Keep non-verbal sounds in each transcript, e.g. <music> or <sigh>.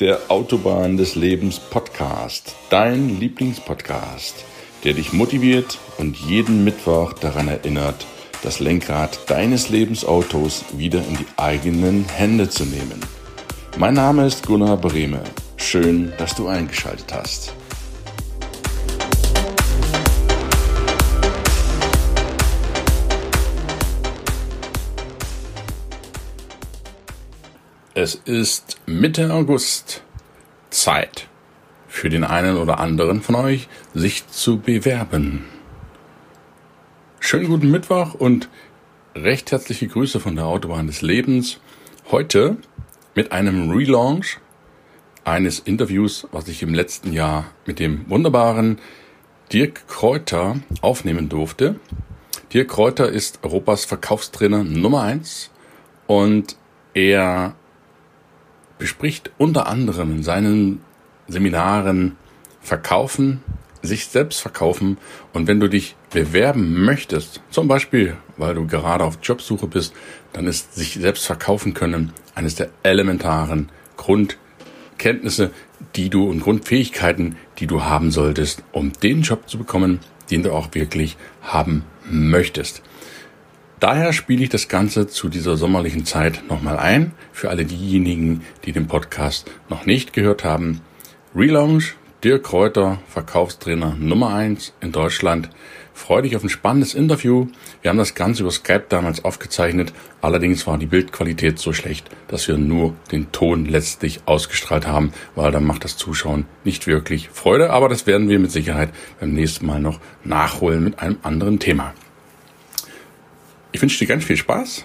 Der Autobahn des Lebens Podcast, dein Lieblingspodcast, der dich motiviert und jeden Mittwoch daran erinnert, das Lenkrad deines Lebensautos wieder in die eigenen Hände zu nehmen. Mein Name ist Gunnar Brehme. Schön, dass du eingeschaltet hast. Es ist Mitte August. Zeit für den einen oder anderen von euch, sich zu bewerben. Schönen guten Mittwoch und recht herzliche Grüße von der Autobahn des Lebens. Heute mit einem Relaunch eines Interviews, was ich im letzten Jahr mit dem wunderbaren Dirk Kräuter aufnehmen durfte. Dirk Kräuter ist Europas Verkaufstrainer Nummer eins und er bespricht unter anderem in seinen Seminaren Verkaufen, sich selbst verkaufen und wenn du dich bewerben möchtest, zum Beispiel weil du gerade auf Jobsuche bist, dann ist sich selbst verkaufen können eines der elementaren Grundkenntnisse, die du und Grundfähigkeiten, die du haben solltest, um den Job zu bekommen, den du auch wirklich haben möchtest. Daher spiele ich das Ganze zu dieser sommerlichen Zeit nochmal ein. Für alle diejenigen, die den Podcast noch nicht gehört haben. Relaunch, Dirk Kräuter, Verkaufstrainer Nummer eins in Deutschland. Freue dich auf ein spannendes Interview. Wir haben das Ganze über Skype damals aufgezeichnet. Allerdings war die Bildqualität so schlecht, dass wir nur den Ton letztlich ausgestrahlt haben, weil dann macht das Zuschauen nicht wirklich Freude. Aber das werden wir mit Sicherheit beim nächsten Mal noch nachholen mit einem anderen Thema. Ich wünsche dir ganz viel Spaß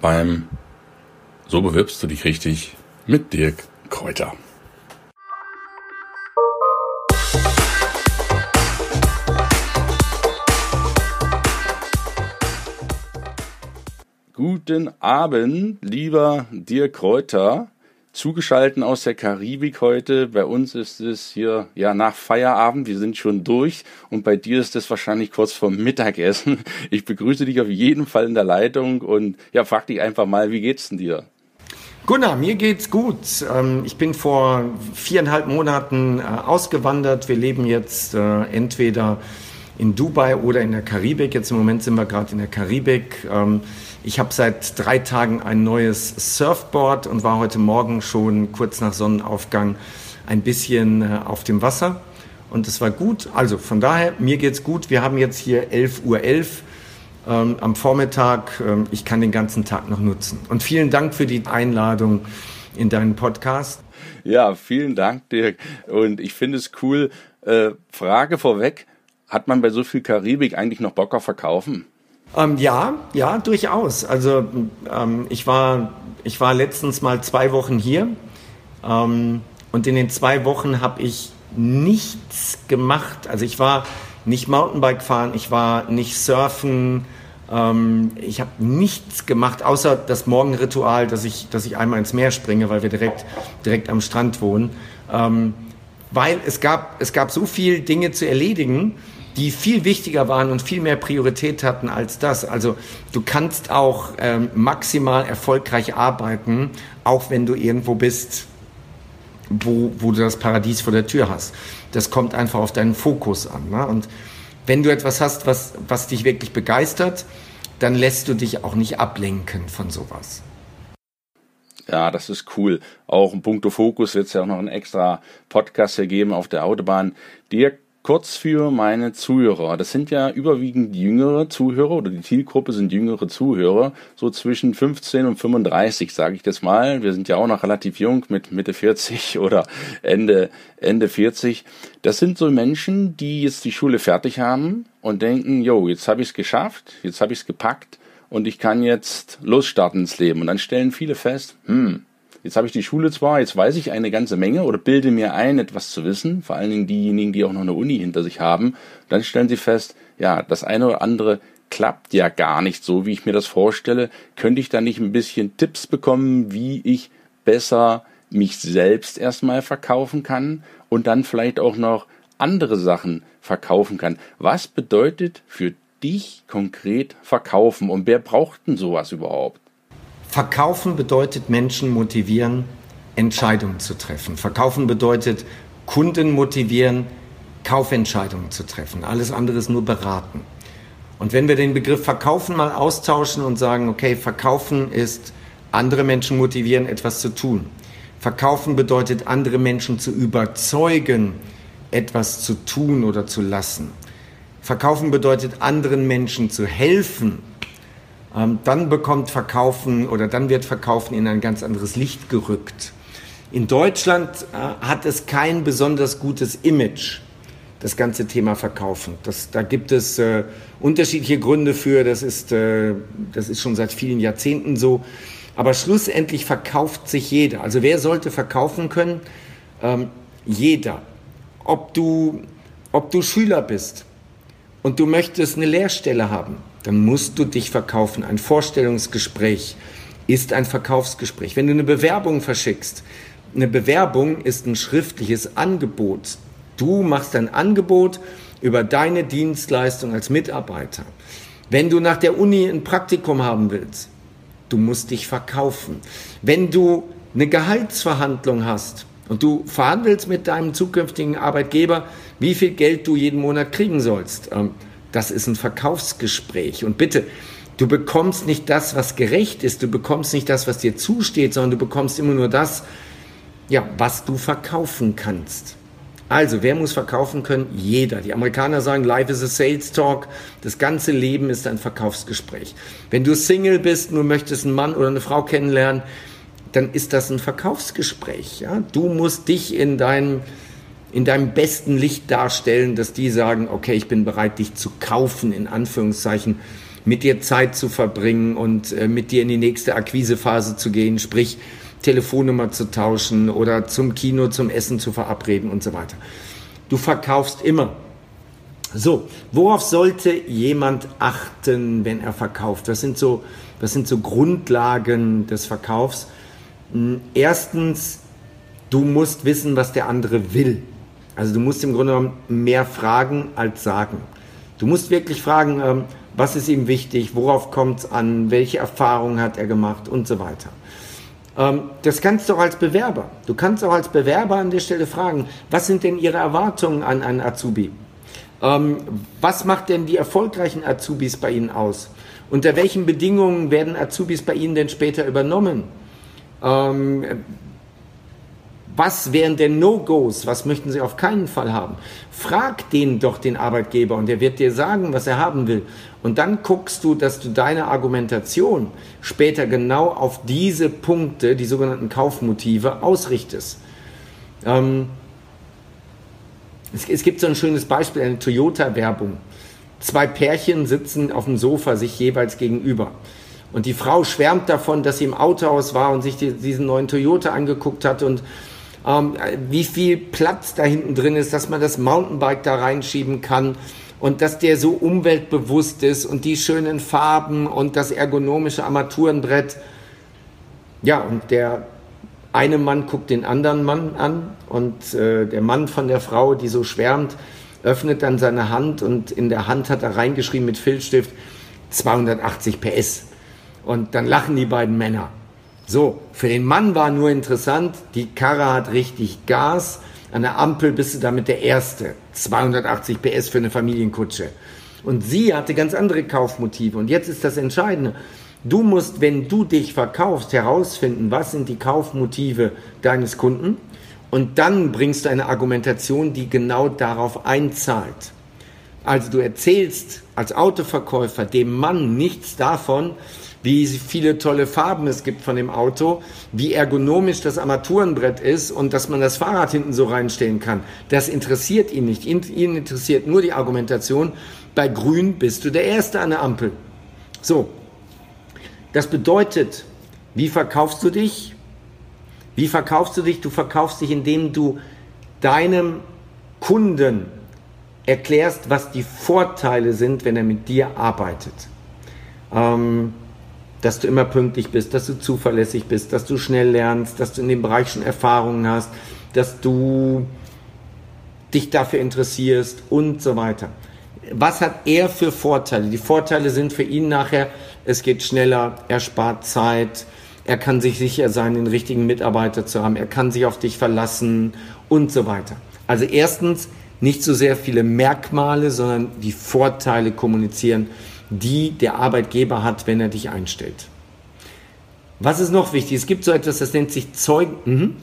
beim So bewirbst du dich richtig mit Dirk Kräuter. Guten Abend, lieber Dirk Kräuter zugeschalten aus der Karibik heute. Bei uns ist es hier ja nach Feierabend, wir sind schon durch und bei dir ist es wahrscheinlich kurz vor Mittagessen. <laughs> Ich begrüße dich auf jeden Fall in der Leitung und ja, frag dich einfach mal, wie geht's denn dir? Gunnar, mir geht's gut. Ähm, ich bin vor viereinhalb Monaten äh, ausgewandert. Wir leben jetzt äh, entweder in Dubai oder in der Karibik. Jetzt im Moment sind wir gerade in der Karibik. Ich habe seit drei Tagen ein neues Surfboard und war heute Morgen schon kurz nach Sonnenaufgang ein bisschen äh, auf dem Wasser. Und es war gut. Also von daher, mir geht's gut. Wir haben jetzt hier 11.11 Uhr. .11 ähm, am Vormittag. Ähm, ich kann den ganzen Tag noch nutzen. Und vielen Dank für die Einladung in deinen Podcast. Ja, vielen Dank, Dirk. Und ich finde es cool. Äh, Frage vorweg. Hat man bei so viel Karibik eigentlich noch Bock auf Verkaufen? Ähm, ja, ja, durchaus. Also ähm, ich, war, ich war letztens mal zwei Wochen hier ähm, und in den zwei Wochen habe ich nichts gemacht. Also ich war nicht Mountainbike fahren, ich war nicht surfen, ähm, ich habe nichts gemacht, außer das Morgenritual, dass ich, dass ich einmal ins Meer springe, weil wir direkt, direkt am Strand wohnen. Ähm, weil es gab, es gab so viele Dinge zu erledigen, die viel wichtiger waren und viel mehr Priorität hatten als das. Also du kannst auch ähm, maximal erfolgreich arbeiten, auch wenn du irgendwo bist, wo, wo du das Paradies vor der Tür hast. Das kommt einfach auf deinen Fokus an. Ne? Und wenn du etwas hast, was, was dich wirklich begeistert, dann lässt du dich auch nicht ablenken von sowas. Ja, das ist cool. Auch ein Punkto Fokus wird es ja auch noch einen extra Podcast ergeben auf der Autobahn. Dirk, Kurz für meine Zuhörer. Das sind ja überwiegend jüngere Zuhörer oder die Zielgruppe sind jüngere Zuhörer, so zwischen 15 und 35, sage ich das mal. Wir sind ja auch noch relativ jung mit Mitte 40 <laughs> oder Ende, Ende 40. Das sind so Menschen, die jetzt die Schule fertig haben und denken, jo, jetzt habe ich es geschafft, jetzt habe ich es gepackt und ich kann jetzt losstarten ins Leben. Und dann stellen viele fest, hm, Jetzt habe ich die Schule zwar, jetzt weiß ich eine ganze Menge oder bilde mir ein, etwas zu wissen, vor allen Dingen diejenigen, die auch noch eine Uni hinter sich haben. Dann stellen sie fest, ja, das eine oder andere klappt ja gar nicht so, wie ich mir das vorstelle. Könnte ich da nicht ein bisschen Tipps bekommen, wie ich besser mich selbst erstmal verkaufen kann und dann vielleicht auch noch andere Sachen verkaufen kann? Was bedeutet für dich konkret verkaufen und wer braucht denn sowas überhaupt? Verkaufen bedeutet Menschen motivieren, Entscheidungen zu treffen. Verkaufen bedeutet Kunden motivieren, Kaufentscheidungen zu treffen. Alles andere ist nur beraten. Und wenn wir den Begriff Verkaufen mal austauschen und sagen, okay, Verkaufen ist andere Menschen motivieren, etwas zu tun. Verkaufen bedeutet andere Menschen zu überzeugen, etwas zu tun oder zu lassen. Verkaufen bedeutet anderen Menschen zu helfen. Ähm, dann bekommt Verkaufen oder dann wird Verkaufen in ein ganz anderes Licht gerückt. In Deutschland äh, hat es kein besonders gutes Image das ganze Thema Verkaufen. Das, da gibt es äh, unterschiedliche Gründe für, das ist, äh, das ist schon seit vielen Jahrzehnten so. Aber schlussendlich verkauft sich jeder. Also wer sollte verkaufen können? Ähm, jeder. Ob du, ob du Schüler bist und du möchtest eine Lehrstelle haben, dann musst du dich verkaufen. Ein Vorstellungsgespräch ist ein Verkaufsgespräch. Wenn du eine Bewerbung verschickst, eine Bewerbung ist ein schriftliches Angebot. Du machst ein Angebot über deine Dienstleistung als Mitarbeiter. Wenn du nach der Uni ein Praktikum haben willst, du musst dich verkaufen. Wenn du eine Gehaltsverhandlung hast und du verhandelst mit deinem zukünftigen Arbeitgeber, wie viel Geld du jeden Monat kriegen sollst, ähm, das ist ein Verkaufsgespräch. Und bitte, du bekommst nicht das, was gerecht ist, du bekommst nicht das, was dir zusteht, sondern du bekommst immer nur das, ja, was du verkaufen kannst. Also, wer muss verkaufen können? Jeder. Die Amerikaner sagen, Life is a Sales Talk. Das ganze Leben ist ein Verkaufsgespräch. Wenn du Single bist, nur möchtest einen Mann oder eine Frau kennenlernen, dann ist das ein Verkaufsgespräch. Ja? Du musst dich in deinem, in deinem besten Licht darstellen, dass die sagen, okay, ich bin bereit, dich zu kaufen, in Anführungszeichen, mit dir Zeit zu verbringen und äh, mit dir in die nächste Akquisephase zu gehen, sprich, Telefonnummer zu tauschen oder zum Kino, zum Essen zu verabreden und so weiter. Du verkaufst immer. So, worauf sollte jemand achten, wenn er verkauft? Was sind so, was sind so Grundlagen des Verkaufs? Hm, erstens, du musst wissen, was der andere will. Also du musst im Grunde genommen mehr fragen als sagen. Du musst wirklich fragen, ähm, was ist ihm wichtig, worauf kommt es an, welche Erfahrungen hat er gemacht und so weiter. Ähm, das kannst du auch als Bewerber. Du kannst auch als Bewerber an der Stelle fragen, was sind denn Ihre Erwartungen an einen Azubi? Ähm, was macht denn die erfolgreichen Azubis bei Ihnen aus? Unter welchen Bedingungen werden Azubis bei Ihnen denn später übernommen? Ähm, was wären denn No-Gos? Was möchten Sie auf keinen Fall haben? Frag den doch den Arbeitgeber und er wird dir sagen, was er haben will. Und dann guckst du, dass du deine Argumentation später genau auf diese Punkte, die sogenannten Kaufmotive, ausrichtest. Ähm, es, es gibt so ein schönes Beispiel, eine Toyota-Werbung. Zwei Pärchen sitzen auf dem Sofa sich jeweils gegenüber. Und die Frau schwärmt davon, dass sie im Autohaus war und sich die, diesen neuen Toyota angeguckt hat und ähm, wie viel Platz da hinten drin ist, dass man das Mountainbike da reinschieben kann und dass der so umweltbewusst ist und die schönen Farben und das ergonomische Armaturenbrett. Ja, und der eine Mann guckt den anderen Mann an und äh, der Mann von der Frau, die so schwärmt, öffnet dann seine Hand und in der Hand hat er reingeschrieben mit Filzstift 280 PS. Und dann lachen die beiden Männer. So, für den Mann war nur interessant, die Karre hat richtig Gas, an der Ampel bist du damit der Erste. 280 PS für eine Familienkutsche. Und sie hatte ganz andere Kaufmotive. Und jetzt ist das Entscheidende. Du musst, wenn du dich verkaufst, herausfinden, was sind die Kaufmotive deines Kunden. Und dann bringst du eine Argumentation, die genau darauf einzahlt. Also du erzählst als Autoverkäufer dem Mann nichts davon, wie viele tolle Farben es gibt von dem Auto, wie ergonomisch das Armaturenbrett ist und dass man das Fahrrad hinten so reinstellen kann. Das interessiert ihn nicht. Ihn, interessiert nur die Argumentation, bei Grün bist du der Erste an der Ampel. So, das bedeutet, wie verkaufst du dich? Wie verkaufst du dich? Du verkaufst dich, indem du deinem Kunden erklärst, was die Vorteile sind, wenn er mit dir arbeitet. Ähm, dass du immer pünktlich bist, dass du zuverlässig bist, dass du schnell lernst, dass du in dem Bereich schon Erfahrungen hast, dass du dich dafür interessierst und so weiter. Was hat er für Vorteile? Die Vorteile sind für ihn nachher, es geht schneller, er spart Zeit, Er kann sich sicher sein, den richtigen Mitarbeiter zu haben. Er kann sich auf dich verlassen und so weiter. Also erstens nicht so sehr viele Merkmale, sondern die Vorteile kommunizieren, die der Arbeitgeber hat, wenn er dich einstellt. Was ist noch wichtig? Es gibt so etwas, das nennt sich Zeugen. Mhm.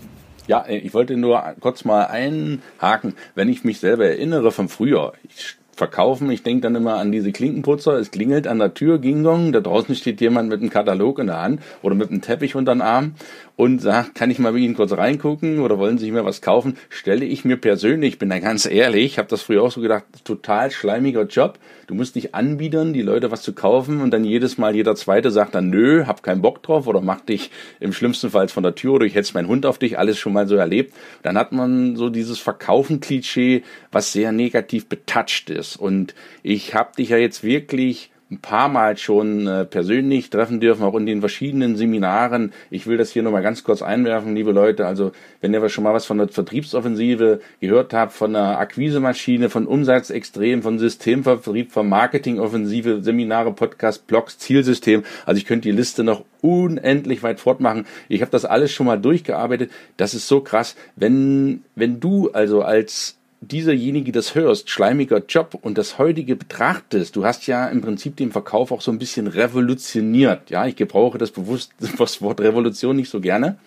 Ja, ich wollte nur kurz mal einhaken, wenn ich mich selber erinnere vom Frühjahr. Ich verkaufen. Ich denke dann immer an diese Klinkenputzer. Es klingelt an der Tür, Gingong. Da draußen steht jemand mit einem Katalog in der Hand oder mit einem Teppich unter den Arm und sagt, kann ich mal bei Ihnen kurz reingucken oder wollen Sie mir was kaufen? Stelle ich mir persönlich, bin da ganz ehrlich, habe das früher auch so gedacht, total schleimiger Job. Du musst dich anbiedern, die Leute was zu kaufen und dann jedes Mal jeder Zweite sagt dann, nö, hab keinen Bock drauf oder mach dich im schlimmsten Fall von der Tür oder ich hetze meinen Hund auf dich, alles schon mal so erlebt. Dann hat man so dieses Verkaufen-Klischee, was sehr negativ betatscht ist und ich habe dich ja jetzt wirklich ein paar Mal schon äh, persönlich treffen dürfen, auch in den verschiedenen Seminaren. Ich will das hier nochmal ganz kurz einwerfen, liebe Leute. Also, wenn ihr schon mal was von der Vertriebsoffensive gehört habt, von der Akquisemaschine, von Umsatzextrem, von Systemvertrieb, von Marketingoffensive, Seminare, Podcast, Blogs, Zielsystem. Also ich könnte die Liste noch unendlich weit fortmachen. Ich habe das alles schon mal durchgearbeitet. Das ist so krass. Wenn, wenn du also als dieserjenige das hörst, schleimiger Job und das heutige betrachtest, du hast ja im Prinzip den Verkauf auch so ein bisschen revolutioniert. Ja, ich gebrauche das bewusst, <laughs> das Wort Revolution nicht so gerne.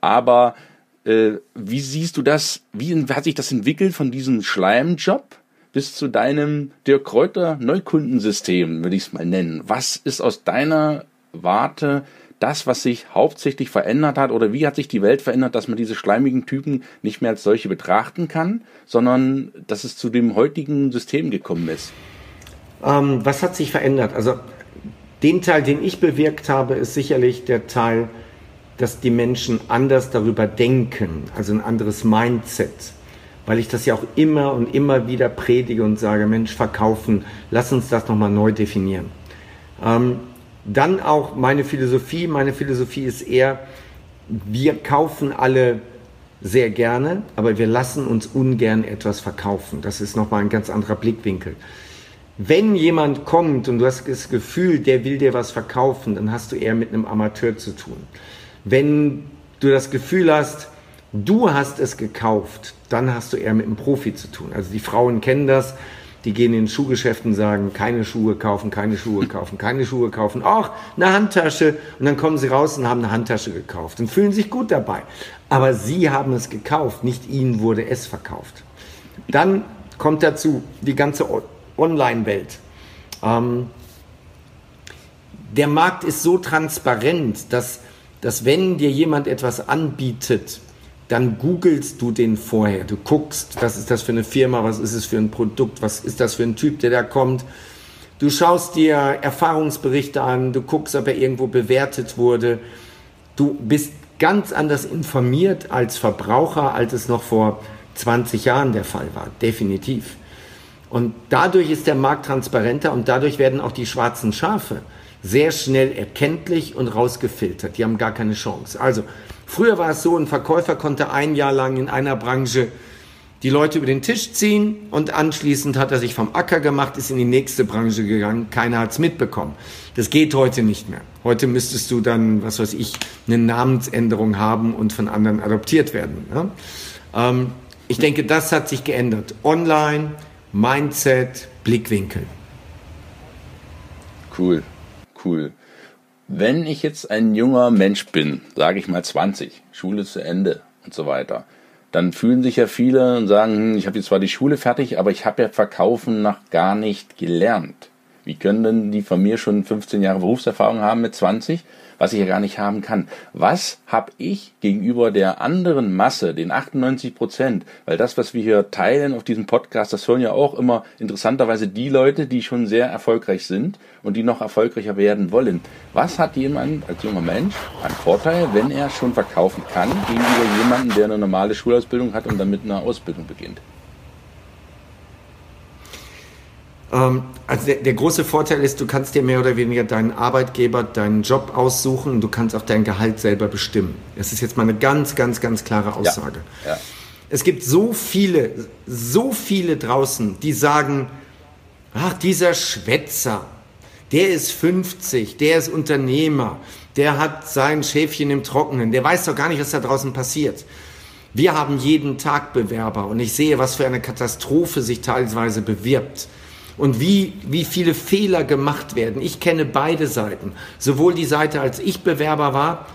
Aber äh, wie siehst du das? Wie hat sich das entwickelt von diesem Schleimjob bis zu deinem Dirk Kräuter Neukundensystem, würde ich es mal nennen? Was ist aus deiner Warte das, was sich hauptsächlich verändert hat oder wie hat sich die Welt verändert, dass man diese schleimigen Typen nicht mehr als solche betrachten kann, sondern dass es zu dem heutigen System gekommen ist? Ähm, was hat sich verändert? Also den Teil, den ich bewirkt habe, ist sicherlich der Teil, dass die Menschen anders darüber denken, also ein anderes Mindset. Weil ich das ja auch immer und immer wieder predige und sage, Mensch, verkaufen, lass uns das nochmal neu definieren. Ähm, dann auch meine Philosophie. Meine Philosophie ist eher, wir kaufen alle sehr gerne, aber wir lassen uns ungern etwas verkaufen. Das ist nochmal ein ganz anderer Blickwinkel. Wenn jemand kommt und du hast das Gefühl, der will dir was verkaufen, dann hast du eher mit einem Amateur zu tun. Wenn du das Gefühl hast, du hast es gekauft, dann hast du eher mit einem Profi zu tun. Also die Frauen kennen das die gehen in Schuhgeschäften sagen, keine Schuhe kaufen, keine Schuhe kaufen, keine Schuhe kaufen. Ach, eine Handtasche. Und dann kommen sie raus und haben eine Handtasche gekauft und fühlen sich gut dabei. Aber sie haben es gekauft, nicht ihnen wurde es verkauft. Dann kommt dazu die ganze Online-Welt. Ähm, der Markt ist so transparent, dass, dass wenn dir jemand etwas anbietet, dann googelst du den vorher. Du guckst, was ist das für eine Firma, was ist es für ein Produkt, was ist das für ein Typ, der da kommt. Du schaust dir Erfahrungsberichte an, du guckst, ob er irgendwo bewertet wurde. Du bist ganz anders informiert als Verbraucher, als es noch vor 20 Jahren der Fall war, definitiv. Und dadurch ist der Markt transparenter und dadurch werden auch die schwarzen Schafe sehr schnell erkenntlich und rausgefiltert. Die haben gar keine Chance. Also Früher war es so, ein Verkäufer konnte ein Jahr lang in einer Branche die Leute über den Tisch ziehen und anschließend hat er sich vom Acker gemacht, ist in die nächste Branche gegangen, keiner hat es mitbekommen. Das geht heute nicht mehr. Heute müsstest du dann, was weiß ich, eine Namensänderung haben und von anderen adoptiert werden. Ne? Ähm, ich denke, das hat sich geändert. Online, Mindset, Blickwinkel. Cool, cool. Wenn ich jetzt ein junger Mensch bin, sage ich mal 20, Schule zu Ende und so weiter, dann fühlen sich ja viele und sagen, hm, ich habe jetzt zwar die Schule fertig, aber ich habe ja Verkaufen noch gar nicht gelernt. Wie können denn die von mir schon 15 Jahre Berufserfahrung haben mit 20? Was ich ja gar nicht haben kann. Was habe ich gegenüber der anderen Masse, den 98 Prozent? Weil das, was wir hier teilen auf diesem Podcast, das hören ja auch immer interessanterweise die Leute, die schon sehr erfolgreich sind und die noch erfolgreicher werden wollen. Was hat jemand als junger Mensch an Vorteil, wenn er schon verkaufen kann, gegenüber jemandem, der eine normale Schulausbildung hat und dann mit einer Ausbildung beginnt? Ähm, also der, der, große Vorteil ist, du kannst dir mehr oder weniger deinen Arbeitgeber, deinen Job aussuchen und du kannst auch dein Gehalt selber bestimmen. Das ist jetzt mal eine ganz, ganz, ganz klare Aussage. Ja, ja. Es gibt so viele, so viele draußen, die sagen, ach, dieser Schwätzer, der ist 50, der ist Unternehmer, der hat sein Schäfchen im Trockenen, der weiß doch gar nicht, was da draußen passiert. Wir haben jeden Tag Bewerber und ich sehe, was für eine Katastrophe sich teilweise bewirbt und wie, wie viele Fehler gemacht werden. Ich kenne beide Seiten. Sowohl die Seite, als ich Bewerber war,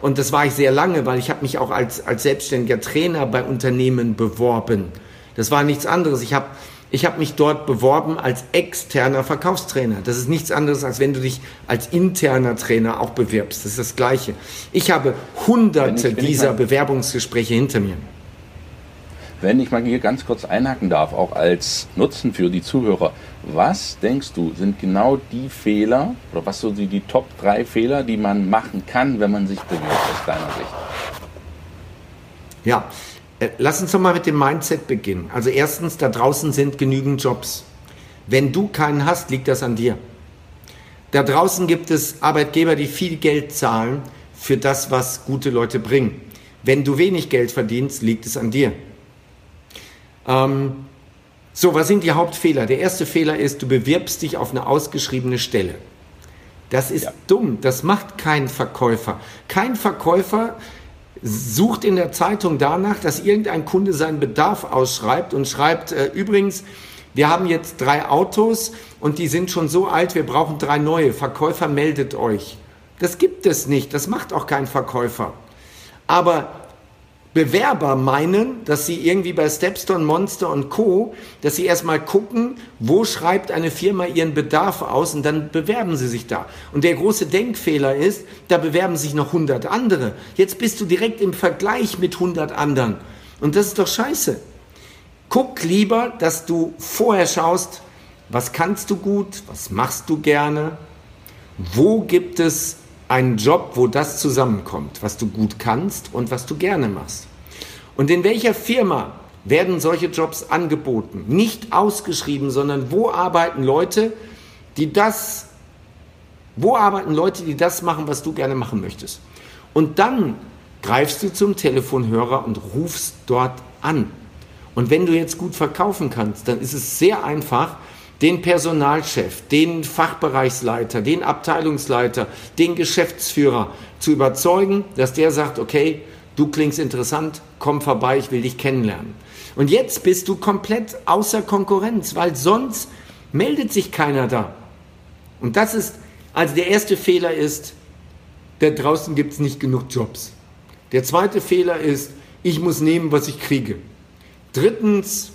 und das war ich sehr lange, weil ich habe mich auch als, als selbstständiger Trainer bei Unternehmen beworben. Das war nichts anderes. Ich habe ich habe mich dort beworben als externer Verkaufstrainer. Das ist nichts anderes, als wenn du dich als interner Trainer auch bewirbst. Das ist das Gleiche. Ich habe hunderte ich, dieser Bewerbungsgespräche hinter mir. Wenn ich mal hier ganz kurz einhaken darf, auch als Nutzen für die Zuhörer, was denkst du, sind genau die Fehler oder was so die, die Top 3 Fehler, die man machen kann, wenn man sich bewirbt aus deiner Sicht? Ja, äh, lass uns doch mal mit dem Mindset beginnen. Also erstens, da draußen sind genügend Jobs. Wenn du keinen hast, liegt das an dir. Da draußen gibt es Arbeitgeber, die viel Geld zahlen für das, was gute Leute bringen. Wenn du wenig Geld verdienst, liegt es an dir. Ähm, so, was sind die Hauptfehler? Der erste Fehler ist, du bewirbst dich auf eine ausgeschriebene Stelle. Das ist ja. dumm. Das macht kein Verkäufer. Kein Verkäufer sucht in der Zeitung danach, dass irgendein Kunde seinen Bedarf ausschreibt und schreibt, äh, übrigens, wir haben jetzt drei Autos und die sind schon so alt, wir brauchen drei neue. Verkäufer meldet euch. Das gibt es nicht, das macht auch kein Verkäufer. Aber Bewerber meinen, dass sie irgendwie bei Stepstone, Monster und Co., dass sie erstmal gucken, wo schreibt eine Firma ihren Bedarf aus und dann bewerben sie sich da. Und der große Denkfehler ist, da bewerben sich noch 100 andere. Jetzt bist du direkt im Vergleich mit 100 anderen. Und das ist doch scheiße. Guck lieber, dass du vorher schaust, was kannst du gut, was machst du gerne, wo gibt es einen Job, wo das zusammenkommt, was du gut kannst und was du gerne machst. Und in welcher Firma werden solche Jobs angeboten? Nicht ausgeschrieben, sondern wo arbeiten Leute, die das, wo arbeiten Leute, die das machen, was du gerne machen möchtest? Und dann greifst du zum Telefonhörer und rufst dort an. Und wenn du jetzt gut verkaufen kannst, dann ist es sehr einfach, den Personalchef, den Fachbereichsleiter, den Abteilungsleiter, den Geschäftsführer zu überzeugen, dass der sagt, okay, du klingst interessant, komm vorbei, ich will dich kennenlernen. Und jetzt bist du komplett außer Konkurrenz, weil sonst meldet sich keiner da. Und das ist, also der erste Fehler ist, da draußen gibt es nicht genug Jobs. Der zweite Fehler ist, ich muss nehmen, was ich kriege. Drittens,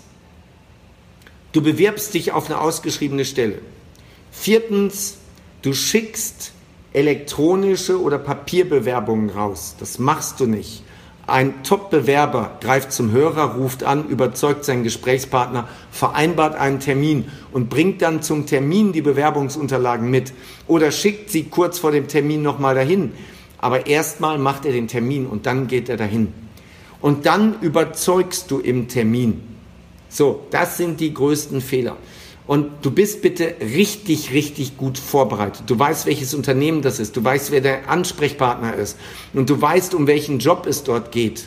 Du bewirbst dich auf eine ausgeschriebene Stelle. Viertens, du schickst elektronische oder Papierbewerbungen raus. Das machst du nicht. Ein Top-Bewerber greift zum Hörer, ruft an, überzeugt seinen Gesprächspartner, vereinbart einen Termin und bringt dann zum Termin die Bewerbungsunterlagen mit oder schickt sie kurz vor dem Termin nochmal dahin. Aber erstmal macht er den Termin und dann geht er dahin. Und dann überzeugst du im Termin. So, das sind die größten Fehler. Und du bist bitte richtig, richtig gut vorbereitet. Du weißt, welches Unternehmen das ist. Du weißt, wer der Ansprechpartner ist. Und du weißt, um welchen Job es dort geht.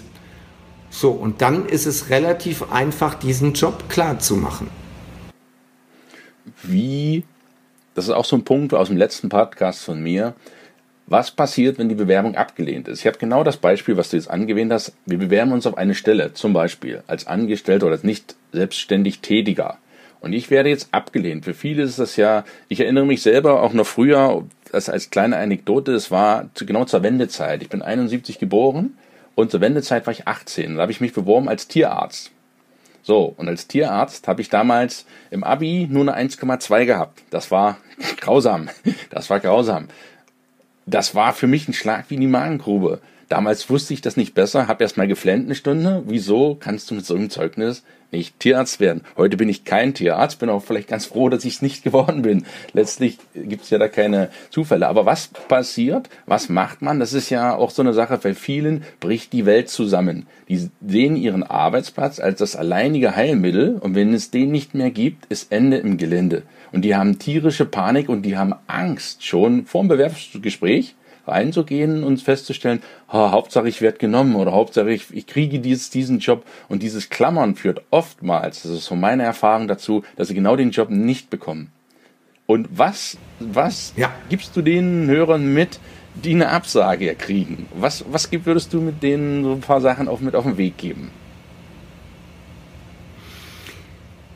So, und dann ist es relativ einfach, diesen Job klar zu machen. Wie, das ist auch so ein Punkt aus dem letzten Podcast von mir, was passiert, wenn die Bewerbung abgelehnt ist? Ich habe genau das Beispiel, was du jetzt angewähnt hast. Wir bewerben uns auf eine Stelle, zum Beispiel als Angestellter oder als nicht selbstständig Tätiger. Und ich werde jetzt abgelehnt. Für viele ist das ja, ich erinnere mich selber auch noch früher, das als kleine Anekdote, es war genau zur Wendezeit. Ich bin 71 geboren und zur Wendezeit war ich 18. Da habe ich mich beworben als Tierarzt. So, und als Tierarzt habe ich damals im Abi nur eine 1,2 gehabt. Das war <laughs> grausam. Das war grausam das war für mich ein Schlag wie in die Magengrube. Damals wusste ich das nicht besser, habe erst mal geflennt eine Stunde. Wieso kannst du mit so einem Zeugnis nicht Tierarzt werden? Heute bin ich kein Tierarzt, bin auch vielleicht ganz froh, dass ich es nicht geworden bin. Letztlich gibt es ja da keine Zufälle. Aber was passiert? Was macht man? Das ist ja auch so eine Sache. Bei vielen bricht die Welt zusammen. Die sehen ihren Arbeitsplatz als das alleinige Heilmittel und wenn es den nicht mehr gibt, ist Ende im Gelände. Und die haben tierische Panik und die haben Angst, schon vor dem Bewerbungsgespräch reinzugehen und festzustellen, oh, Hauptsache ich werde genommen oder Hauptsache ich, ich kriege dieses, diesen Job. Und dieses Klammern führt oftmals, das ist so meine Erfahrung dazu, dass sie genau den Job nicht bekommen. Und was, was ja. gibst du den Hörern mit, die eine Absage kriegen? Was, was würdest du mit denen so ein paar Sachen auch mit auf den Weg geben?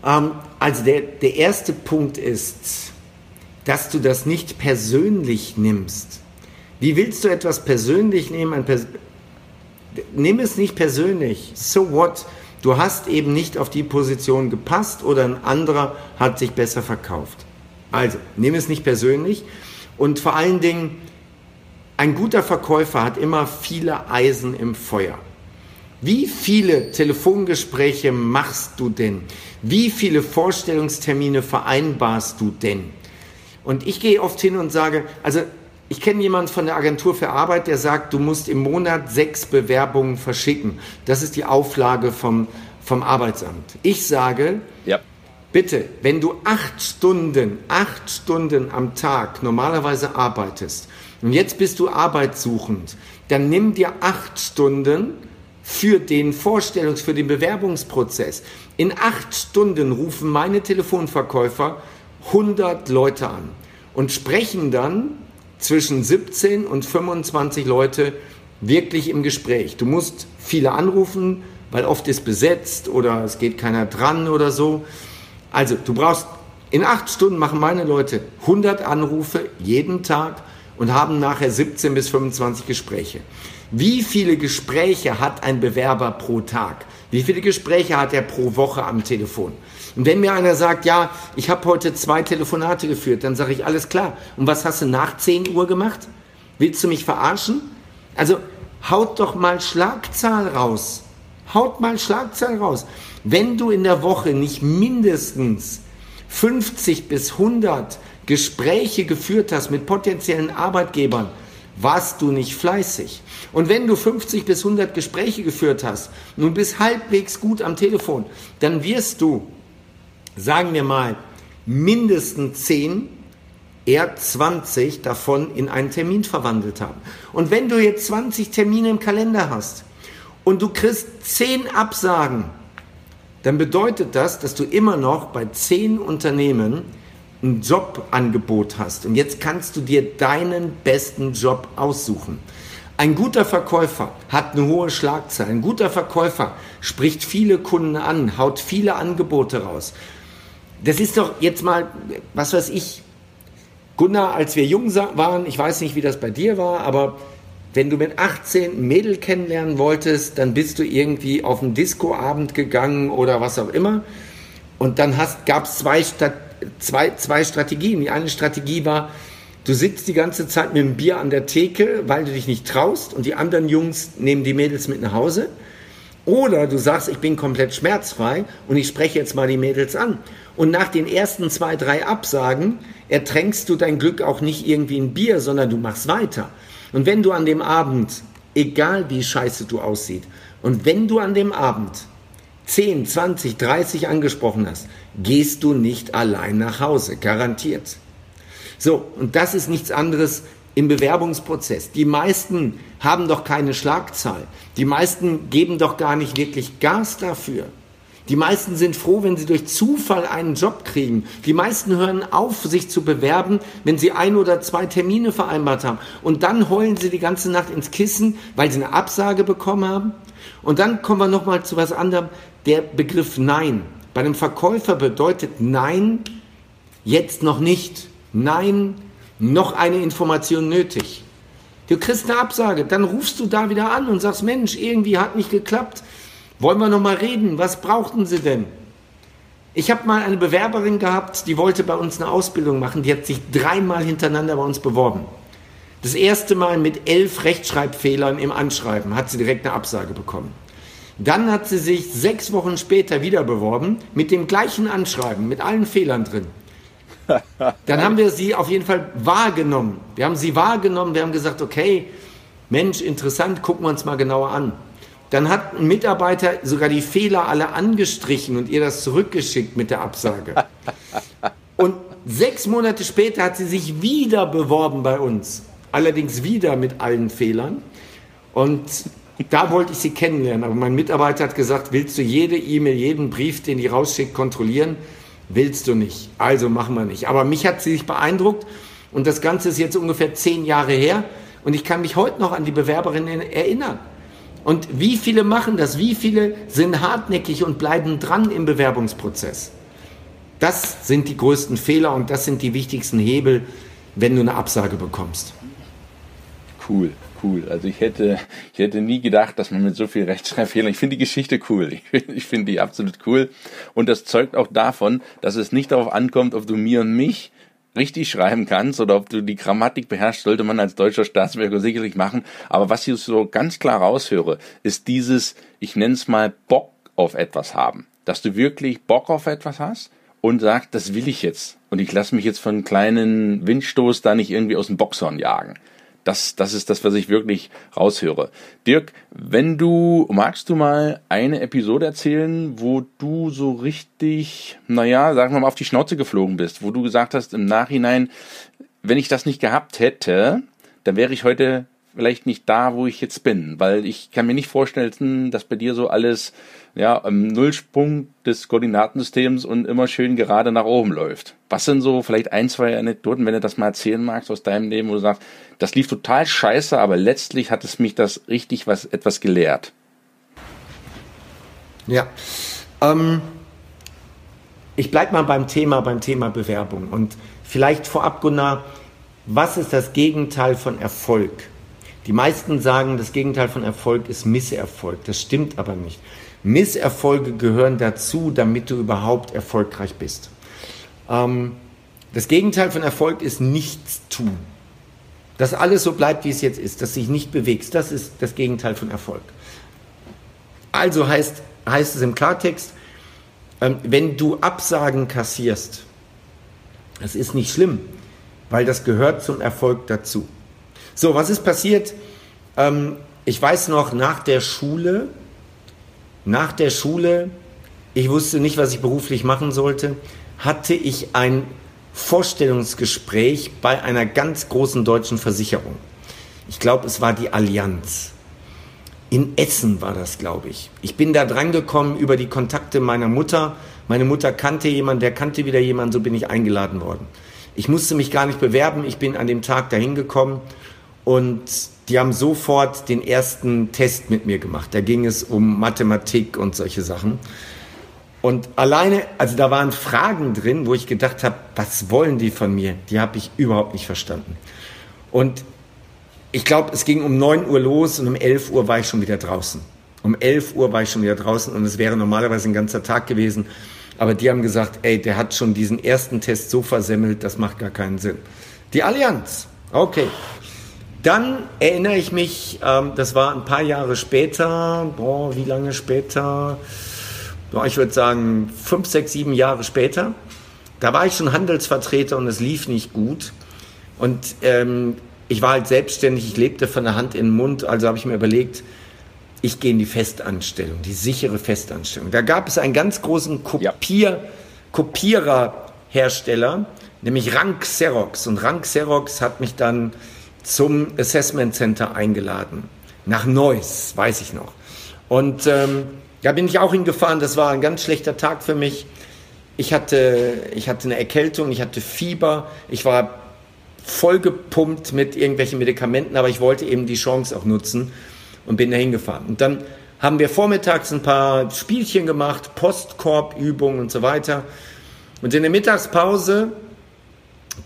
Ähm, also der, der erste Punkt ist, dass du das nicht persönlich nimmst. Wie willst du etwas persönlich nehmen? Pers Nimm es nicht persönlich. So what? Du hast eben nicht auf die Position gepasst oder ein anderer hat sich besser verkauft. Also, nimm es nicht persönlich und vor allen Dingen, ein guter Verkäufer hat immer viele Eisen im Feuer. Wie viele Telefongespräche machst du denn? Wie viele Vorstellungstermine vereinbarst du denn? Und ich gehe oft hin und sage, also ich kenne jemanden von der Agentur für Arbeit, der sagt, du musst im Monat sechs Bewerbungen verschicken. Das ist die Auflage vom, vom Arbeitsamt. Ich sage, ja. bitte, wenn du acht Stunden, acht Stunden am Tag normalerweise arbeitest und jetzt bist du arbeitssuchend, dann nimm dir acht Stunden für den Vorstellungs-, für den Bewerbungsprozess. In acht Stunden rufen meine Telefonverkäufer 100 Leute an und sprechen dann zwischen 17 und 25 Leute wirklich im Gespräch. Du musst viele anrufen, weil oft ist besetzt oder es geht keiner dran oder so. Also du brauchst, in acht Stunden machen meine Leute 100 Anrufe jeden Tag und haben nachher 17 bis 25 Gespräche. Wie viele Gespräche hat ein Bewerber pro Tag? Wie viele Gespräche hat er pro Woche am Telefon? Und wenn mir einer sagt, ja, ich habe heute zwei Telefonate geführt, dann sage ich, alles klar. Und was hast du nach 10 Uhr gemacht? Willst du mich verarschen? Also haut doch mal Schlagzahl raus. Haut mal Schlagzahl raus. Wenn du in der Woche nicht mindestens 50 bis 100 Gespräche geführt hast mit potenziellen Arbeitgebern, warst du nicht fleißig. Und wenn du 50 bis 100 Gespräche geführt hast und bist halbwegs gut am Telefon, dann wirst du, sagen wir mal, mindestens 10, eher 20 davon in einen Termin verwandelt haben. Und wenn du jetzt 20 Termine im Kalender hast und du kriegst 10 Absagen, dann bedeutet das, dass du immer noch bei 10 Unternehmen ein Jobangebot hast und jetzt kannst du dir deinen besten Job aussuchen. Ein guter Verkäufer hat eine hohe Schlagzahl. Ein guter Verkäufer spricht viele Kunden an, haut viele Angebote raus. Das ist doch jetzt mal, was weiß ich, Gunnar, als wir jung waren, ich weiß nicht, wie das bei dir war, aber wenn du mit 18 ein Mädel kennenlernen wolltest, dann bist du irgendwie auf einen Discoabend gegangen oder was auch immer. Und dann gab es zwei Stadt zwei, zwei Strategien. Die eine Strategie war, du sitzt die ganze Zeit mit dem Bier an der Theke, weil du dich nicht traust und die anderen Jungs nehmen die Mädels mit nach Hause. Oder du sagst, ich bin komplett schmerzfrei und ich spreche jetzt mal die Mädels an. Und nach den ersten zwei, drei Absagen ertränkst du dein Glück auch nicht irgendwie in Bier, sondern du machst weiter. Und wenn du an dem Abend, egal wie scheiße du aussiehst, und wenn du an dem Abend 10, 20, 30 angesprochen hast, gehst du nicht allein nach Hause, garantiert. So, und das ist nichts anderes im Bewerbungsprozess. Die meisten haben doch keine Schlagzahl. Die meisten geben doch gar nicht wirklich Gas dafür. Die meisten sind froh, wenn sie durch Zufall einen Job kriegen. Die meisten hören auf, sich zu bewerben, wenn sie ein oder zwei Termine vereinbart haben. Und dann heulen sie die ganze Nacht ins Kissen, weil sie eine Absage bekommen haben. Und dann kommen wir nochmal zu was anderem. Der Begriff Nein. Bei einem Verkäufer bedeutet Nein jetzt noch nicht. Nein, noch eine Information nötig. Du kriegst eine Absage, dann rufst du da wieder an und sagst, Mensch, irgendwie hat nicht geklappt. Wollen wir noch mal reden? Was brauchten Sie denn? Ich habe mal eine Bewerberin gehabt, die wollte bei uns eine Ausbildung machen. Die hat sich dreimal hintereinander bei uns beworben. Das erste Mal mit elf Rechtschreibfehlern im Anschreiben hat sie direkt eine Absage bekommen. Dann hat sie sich sechs Wochen später wieder beworben mit dem gleichen Anschreiben, mit allen Fehlern drin. Dann haben wir sie auf jeden Fall wahrgenommen. Wir haben sie wahrgenommen, wir haben gesagt, okay, Mensch, interessant, gucken wir uns mal genauer an. Dann hat ein Mitarbeiter sogar die Fehler alle angestrichen und ihr das zurückgeschickt mit der Absage. Und sechs Monate später hat sie sich wieder beworben bei uns. Allerdings wieder mit allen Fehlern. Und da wollte ich sie kennenlernen. Aber mein Mitarbeiter hat gesagt, willst du jede E-Mail, jeden Brief, den die rausschickt, kontrollieren? Willst du nicht. Also machen wir nicht. Aber mich hat sie sich beeindruckt und das Ganze ist jetzt ungefähr zehn Jahre her und ich kann mich heute noch an die Bewerberinnen erinnern. Und wie viele machen das? Wie viele sind hartnäckig und bleiben dran im Bewerbungsprozess? Das sind die größten Fehler und das sind die wichtigsten Hebel, wenn du eine Absage bekommst. Cool, cool. Also ich hätte, ich hätte nie gedacht, dass man mit so viel Rechtschreibfehlern, ich finde die Geschichte cool. Ich, <laughs> ich finde die absolut cool. Und das zeugt auch davon, dass es nicht darauf ankommt, ob du mir und mich richtig schreiben kannst oder ob du die Grammatik beherrschst, sollte man als deutscher Staatsbürger sicherlich machen. Aber was ich so ganz klar raushöre, ist dieses, ich nenne es mal Bock auf etwas haben. Dass du wirklich Bock auf etwas hast und sagst, das will ich jetzt. Und ich lasse mich jetzt von kleinen Windstoß da nicht irgendwie aus dem Boxhorn jagen. Das, das ist das, was ich wirklich raushöre. Dirk, wenn du, magst du mal eine Episode erzählen, wo du so richtig, naja, sagen wir mal, auf die Schnauze geflogen bist, wo du gesagt hast im Nachhinein, wenn ich das nicht gehabt hätte, dann wäre ich heute vielleicht nicht da, wo ich jetzt bin, weil ich kann mir nicht vorstellen, dass bei dir so alles ja im Nullsprung des Koordinatensystems und immer schön gerade nach oben läuft. Was sind so vielleicht ein, zwei Anekdoten, wenn du das mal erzählen magst aus deinem Leben, wo du sagst, das lief total scheiße, aber letztlich hat es mich das richtig was etwas gelehrt. Ja. Ähm, ich bleibe mal beim Thema, beim Thema Bewerbung und vielleicht vorab, Gunnar, was ist das Gegenteil von Erfolg? Die meisten sagen, das Gegenteil von Erfolg ist Misserfolg. Das stimmt aber nicht. Misserfolge gehören dazu, damit du überhaupt erfolgreich bist. Ähm, das Gegenteil von Erfolg ist nichts tun. Dass alles so bleibt, wie es jetzt ist, dass sich nicht bewegst, das ist das Gegenteil von Erfolg. Also heißt, heißt es im Klartext, ähm, wenn du Absagen kassierst, das ist nicht schlimm, weil das gehört zum Erfolg dazu. So, was ist passiert? Ähm, ich weiß noch, nach der Schule, nach der Schule, ich wusste nicht, was ich beruflich machen sollte, hatte ich ein Vorstellungsgespräch bei einer ganz großen deutschen Versicherung. Ich glaube, es war die Allianz. In Essen war das, glaube ich. Ich bin da drangekommen über die Kontakte meiner Mutter. Meine Mutter kannte jemanden, der kannte wieder jemanden, so bin ich eingeladen worden. Ich musste mich gar nicht bewerben, ich bin an dem Tag dahin gekommen und die haben sofort den ersten Test mit mir gemacht. Da ging es um Mathematik und solche Sachen. Und alleine, also da waren Fragen drin, wo ich gedacht habe, was wollen die von mir? Die habe ich überhaupt nicht verstanden. Und ich glaube, es ging um 9 Uhr los und um 11 Uhr war ich schon wieder draußen. Um 11 Uhr war ich schon wieder draußen und es wäre normalerweise ein ganzer Tag gewesen. Aber die haben gesagt, ey, der hat schon diesen ersten Test so versemmelt, das macht gar keinen Sinn. Die Allianz. Okay. Dann erinnere ich mich, ähm, das war ein paar Jahre später, boah, wie lange später? Boah, ich würde sagen fünf, sechs, sieben Jahre später. Da war ich schon Handelsvertreter und es lief nicht gut. Und ähm, ich war halt selbstständig, ich lebte von der Hand in den Mund, also habe ich mir überlegt, ich gehe in die Festanstellung, die sichere Festanstellung. Da gab es einen ganz großen Kopier, ja. Kopiererhersteller, nämlich Rank Xerox. Und Rank Xerox hat mich dann zum Assessment Center eingeladen. Nach Neuss, weiß ich noch. Und ähm, da bin ich auch hingefahren. Das war ein ganz schlechter Tag für mich. Ich hatte, ich hatte eine Erkältung, ich hatte Fieber, ich war vollgepumpt mit irgendwelchen Medikamenten, aber ich wollte eben die Chance auch nutzen und bin da hingefahren. Und dann haben wir vormittags ein paar Spielchen gemacht, Postkorbübungen und so weiter. Und in der Mittagspause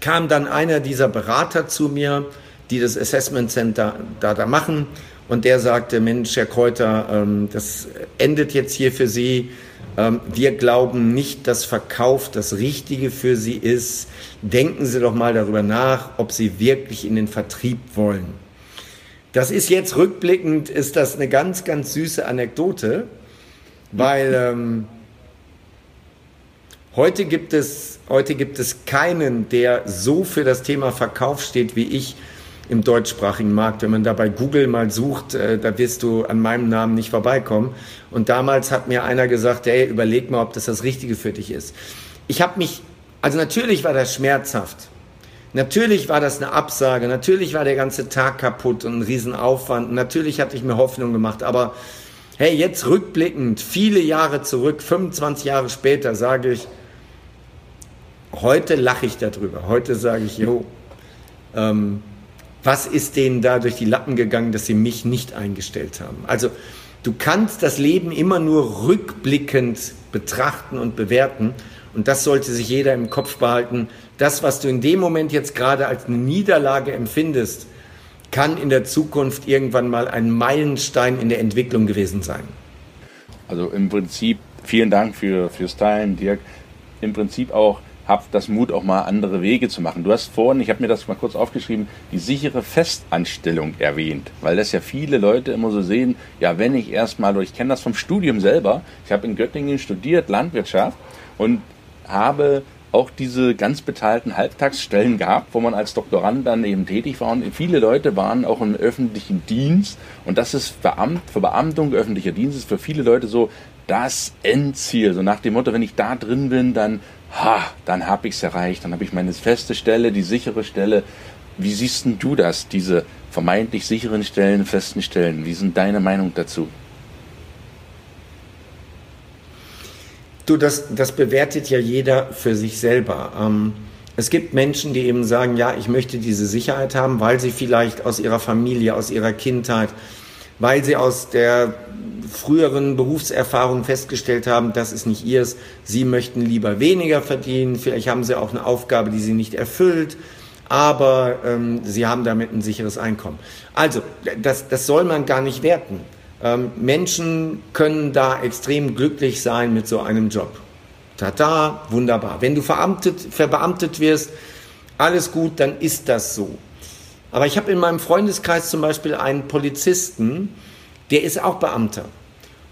kam dann einer dieser Berater zu mir die das Assessment Center da, da machen. Und der sagte, Mensch, Herr Kräuter, ähm, das endet jetzt hier für Sie. Ähm, wir glauben nicht, dass Verkauf das Richtige für Sie ist. Denken Sie doch mal darüber nach, ob Sie wirklich in den Vertrieb wollen. Das ist jetzt rückblickend, ist das eine ganz, ganz süße Anekdote, weil ähm, heute, gibt es, heute gibt es keinen, der so für das Thema Verkauf steht wie ich im deutschsprachigen Markt. Wenn man da bei Google mal sucht, äh, da wirst du an meinem Namen nicht vorbeikommen. Und damals hat mir einer gesagt, ey, überleg mal, ob das das Richtige für dich ist. Ich habe mich, also natürlich war das schmerzhaft. Natürlich war das eine Absage, natürlich war der ganze Tag kaputt und ein Riesenaufwand. Natürlich hatte ich mir Hoffnung gemacht, aber hey, jetzt rückblickend, viele Jahre zurück, 25 Jahre später, sage ich, heute lache ich darüber. Heute sage ich, jo, ähm, was ist denen da durch die Lappen gegangen, dass sie mich nicht eingestellt haben? Also du kannst das Leben immer nur rückblickend betrachten und bewerten. Und das sollte sich jeder im Kopf behalten. Das, was du in dem Moment jetzt gerade als eine Niederlage empfindest, kann in der Zukunft irgendwann mal ein Meilenstein in der Entwicklung gewesen sein. Also im Prinzip, vielen Dank für, fürs Teilen, Dirk. Im Prinzip auch habt das Mut, auch mal andere Wege zu machen. Du hast vorhin, ich habe mir das mal kurz aufgeschrieben, die sichere Festanstellung erwähnt, weil das ja viele Leute immer so sehen, ja, wenn ich erstmal, ich kenne das vom Studium selber, ich habe in Göttingen studiert, Landwirtschaft und habe auch diese ganz bezahlten Halbtagsstellen gehabt, wo man als Doktorand dann eben tätig war. Und viele Leute waren auch im öffentlichen Dienst. Und das ist Beamt, für Beamtung, öffentlicher Dienst ist für viele Leute so das Endziel. So nach dem Motto, wenn ich da drin bin, dann ha, dann habe ich es erreicht, dann habe ich meine feste Stelle, die sichere Stelle. Wie siehst denn du das, diese vermeintlich sicheren Stellen, festen Stellen? Wie sind deine Meinung dazu? Du, das, das bewertet ja jeder für sich selber. Ähm, es gibt Menschen, die eben sagen, ja, ich möchte diese Sicherheit haben, weil sie vielleicht aus ihrer Familie, aus ihrer Kindheit, weil sie aus der früheren Berufserfahrung festgestellt haben, das ist nicht ihrs. Sie möchten lieber weniger verdienen. Vielleicht haben sie auch eine Aufgabe, die sie nicht erfüllt. Aber ähm, sie haben damit ein sicheres Einkommen. Also, das, das soll man gar nicht werten. Ähm, Menschen können da extrem glücklich sein mit so einem Job. Tata, wunderbar. Wenn du verbeamtet, verbeamtet wirst, alles gut, dann ist das so. Aber ich habe in meinem Freundeskreis zum Beispiel einen Polizisten, der ist auch Beamter.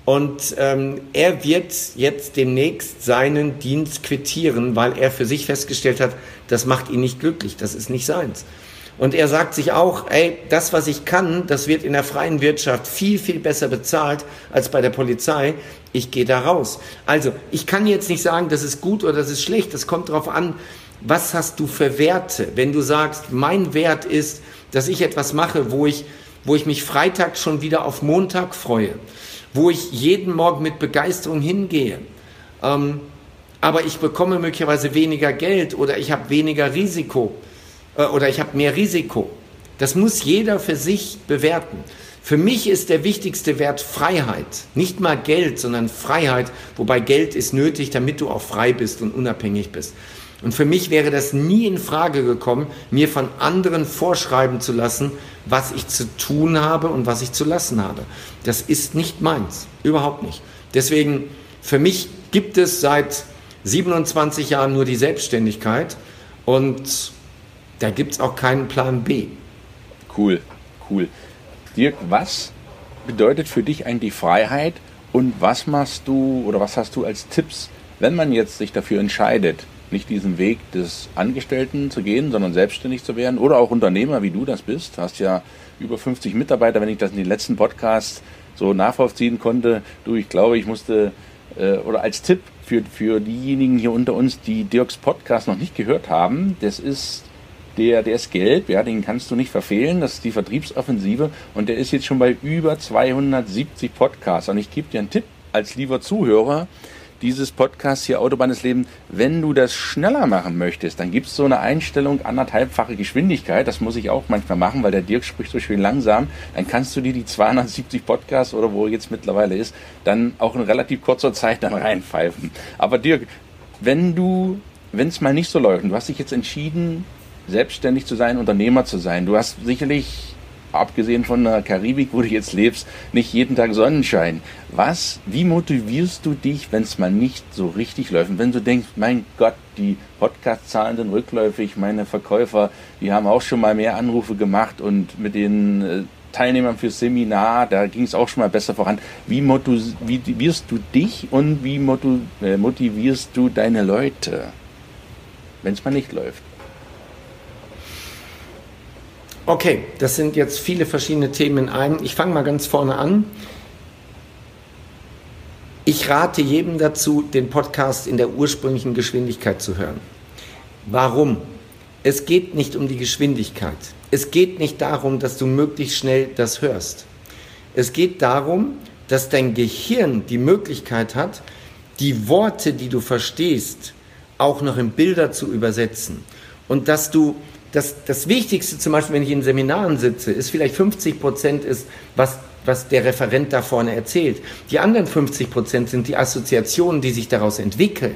Und ähm, er wird jetzt demnächst seinen Dienst quittieren, weil er für sich festgestellt hat, das macht ihn nicht glücklich, das ist nicht seins. Und er sagt sich auch, ey, das, was ich kann, das wird in der freien Wirtschaft viel, viel besser bezahlt als bei der Polizei. Ich gehe da raus. Also, ich kann jetzt nicht sagen, das ist gut oder das ist schlecht. Das kommt darauf an, was hast du für Werte. Wenn du sagst, mein Wert ist, dass ich etwas mache, wo ich, wo ich mich Freitag schon wieder auf Montag freue wo ich jeden Morgen mit Begeisterung hingehe. Ähm, aber ich bekomme möglicherweise weniger Geld oder ich habe weniger Risiko äh, oder ich habe mehr Risiko. Das muss jeder für sich bewerten. Für mich ist der wichtigste Wert Freiheit. Nicht mal Geld, sondern Freiheit, wobei Geld ist nötig, damit du auch frei bist und unabhängig bist. Und für mich wäre das nie in Frage gekommen, mir von anderen vorschreiben zu lassen, was ich zu tun habe und was ich zu lassen habe. Das ist nicht meins, überhaupt nicht. Deswegen, für mich gibt es seit 27 Jahren nur die Selbstständigkeit und da gibt es auch keinen Plan B. Cool, cool. Dirk, was bedeutet für dich eigentlich Freiheit und was machst du oder was hast du als Tipps, wenn man jetzt sich dafür entscheidet, nicht diesen Weg des Angestellten zu gehen, sondern selbstständig zu werden. Oder auch Unternehmer, wie du das bist. Du hast ja über 50 Mitarbeiter, wenn ich das in den letzten Podcasts so nachvollziehen konnte. Du, ich glaube, ich musste, äh, oder als Tipp für, für diejenigen hier unter uns, die Dirks Podcast noch nicht gehört haben, das ist der, der ist gelb, ja, den kannst du nicht verfehlen, das ist die Vertriebsoffensive. Und der ist jetzt schon bei über 270 Podcasts. Und ich gebe dir einen Tipp als lieber Zuhörer, dieses Podcast hier Autobahn des Lebens, wenn du das schneller machen möchtest, dann gibt es so eine Einstellung anderthalbfache Geschwindigkeit. Das muss ich auch manchmal machen, weil der Dirk spricht so schön langsam. Dann kannst du dir die 270 Podcasts oder wo er jetzt mittlerweile ist, dann auch in relativ kurzer Zeit dann reinpfeifen. Aber Dirk, wenn du, wenn es mal nicht so läuft und du hast dich jetzt entschieden, selbstständig zu sein, Unternehmer zu sein, du hast sicherlich abgesehen von der Karibik, wo du jetzt lebst, nicht jeden Tag Sonnenschein. Was, wie motivierst du dich, wenn es mal nicht so richtig läuft? Und wenn du denkst, mein Gott, die Podcast-Zahlen sind rückläufig, meine Verkäufer, die haben auch schon mal mehr Anrufe gemacht und mit den äh, Teilnehmern fürs Seminar, da ging es auch schon mal besser voran. Wie motivierst du dich und wie äh, motivierst du deine Leute, wenn es mal nicht läuft? Okay, das sind jetzt viele verschiedene Themen in einem. Ich fange mal ganz vorne an. Ich rate jedem dazu, den Podcast in der ursprünglichen Geschwindigkeit zu hören. Warum? Es geht nicht um die Geschwindigkeit. Es geht nicht darum, dass du möglichst schnell das hörst. Es geht darum, dass dein Gehirn die Möglichkeit hat, die Worte, die du verstehst, auch noch in Bilder zu übersetzen. Und dass du, das, das Wichtigste zum Beispiel, wenn ich in Seminaren sitze, ist vielleicht 50 Prozent ist, was, was der Referent da vorne erzählt. Die anderen 50 Prozent sind die Assoziationen, die sich daraus entwickeln.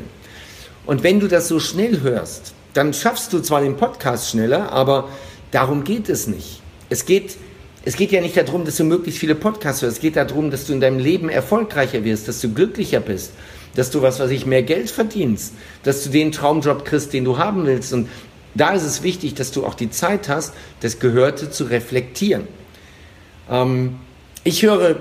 Und wenn du das so schnell hörst, dann schaffst du zwar den Podcast schneller, aber darum geht es nicht. Es geht, es geht ja nicht darum, dass du möglichst viele Podcasts hörst. Es geht darum, dass du in deinem Leben erfolgreicher wirst, dass du glücklicher bist, dass du was, was ich mehr Geld verdienst, dass du den Traumjob kriegst, den du haben willst. Und da ist es wichtig, dass du auch die Zeit hast, das Gehörte zu reflektieren. Ähm, ich höre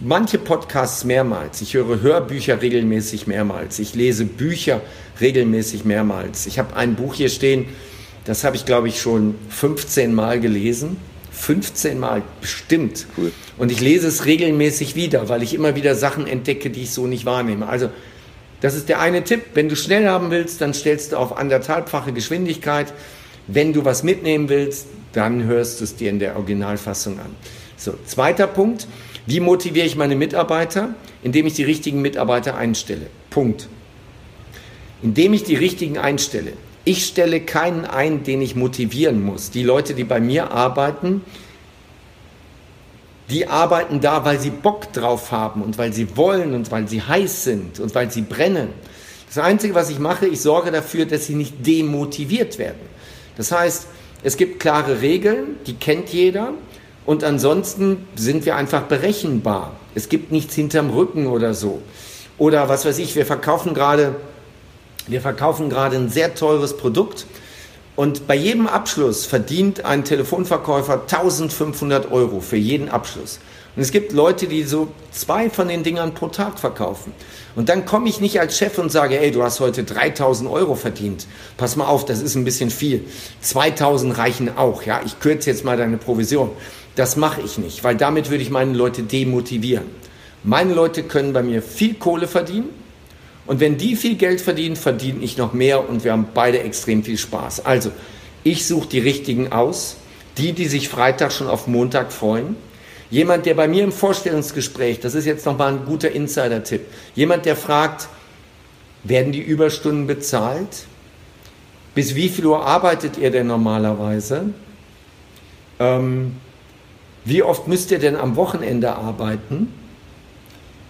manche Podcasts mehrmals. Ich höre Hörbücher regelmäßig mehrmals. Ich lese Bücher regelmäßig mehrmals. Ich habe ein Buch hier stehen, das habe ich, glaube ich, schon 15 Mal gelesen. 15 Mal bestimmt. Cool. Und ich lese es regelmäßig wieder, weil ich immer wieder Sachen entdecke, die ich so nicht wahrnehme. Also, das ist der eine Tipp. Wenn du schnell haben willst, dann stellst du auf anderthalbfache Geschwindigkeit. Wenn du was mitnehmen willst, dann hörst du es dir in der Originalfassung an. So, zweiter Punkt. Wie motiviere ich meine Mitarbeiter? Indem ich die richtigen Mitarbeiter einstelle. Punkt. Indem ich die richtigen einstelle. Ich stelle keinen ein, den ich motivieren muss. Die Leute, die bei mir arbeiten, die arbeiten da, weil sie Bock drauf haben und weil sie wollen und weil sie heiß sind und weil sie brennen. Das Einzige, was ich mache, ich sorge dafür, dass sie nicht demotiviert werden. Das heißt, es gibt klare Regeln, die kennt jeder. Und ansonsten sind wir einfach berechenbar. Es gibt nichts hinterm Rücken oder so. Oder was weiß ich, wir verkaufen gerade, wir verkaufen gerade ein sehr teures Produkt und bei jedem Abschluss verdient ein Telefonverkäufer 1500 Euro für jeden Abschluss. Und es gibt Leute, die so zwei von den Dingern pro Tag verkaufen. Und dann komme ich nicht als Chef und sage, ey, du hast heute 3000 Euro verdient. Pass mal auf, das ist ein bisschen viel. 2000 reichen auch, ja. Ich kürze jetzt mal deine Provision. Das mache ich nicht, weil damit würde ich meine Leute demotivieren. Meine Leute können bei mir viel Kohle verdienen und wenn die viel Geld verdienen, verdiene ich noch mehr und wir haben beide extrem viel Spaß. Also, ich suche die richtigen aus, die, die sich Freitag schon auf Montag freuen. Jemand, der bei mir im Vorstellungsgespräch, das ist jetzt nochmal ein guter Insider-Tipp, jemand, der fragt, werden die Überstunden bezahlt? Bis wie viel Uhr arbeitet ihr denn normalerweise? Ähm, wie oft müsst ihr denn am Wochenende arbeiten?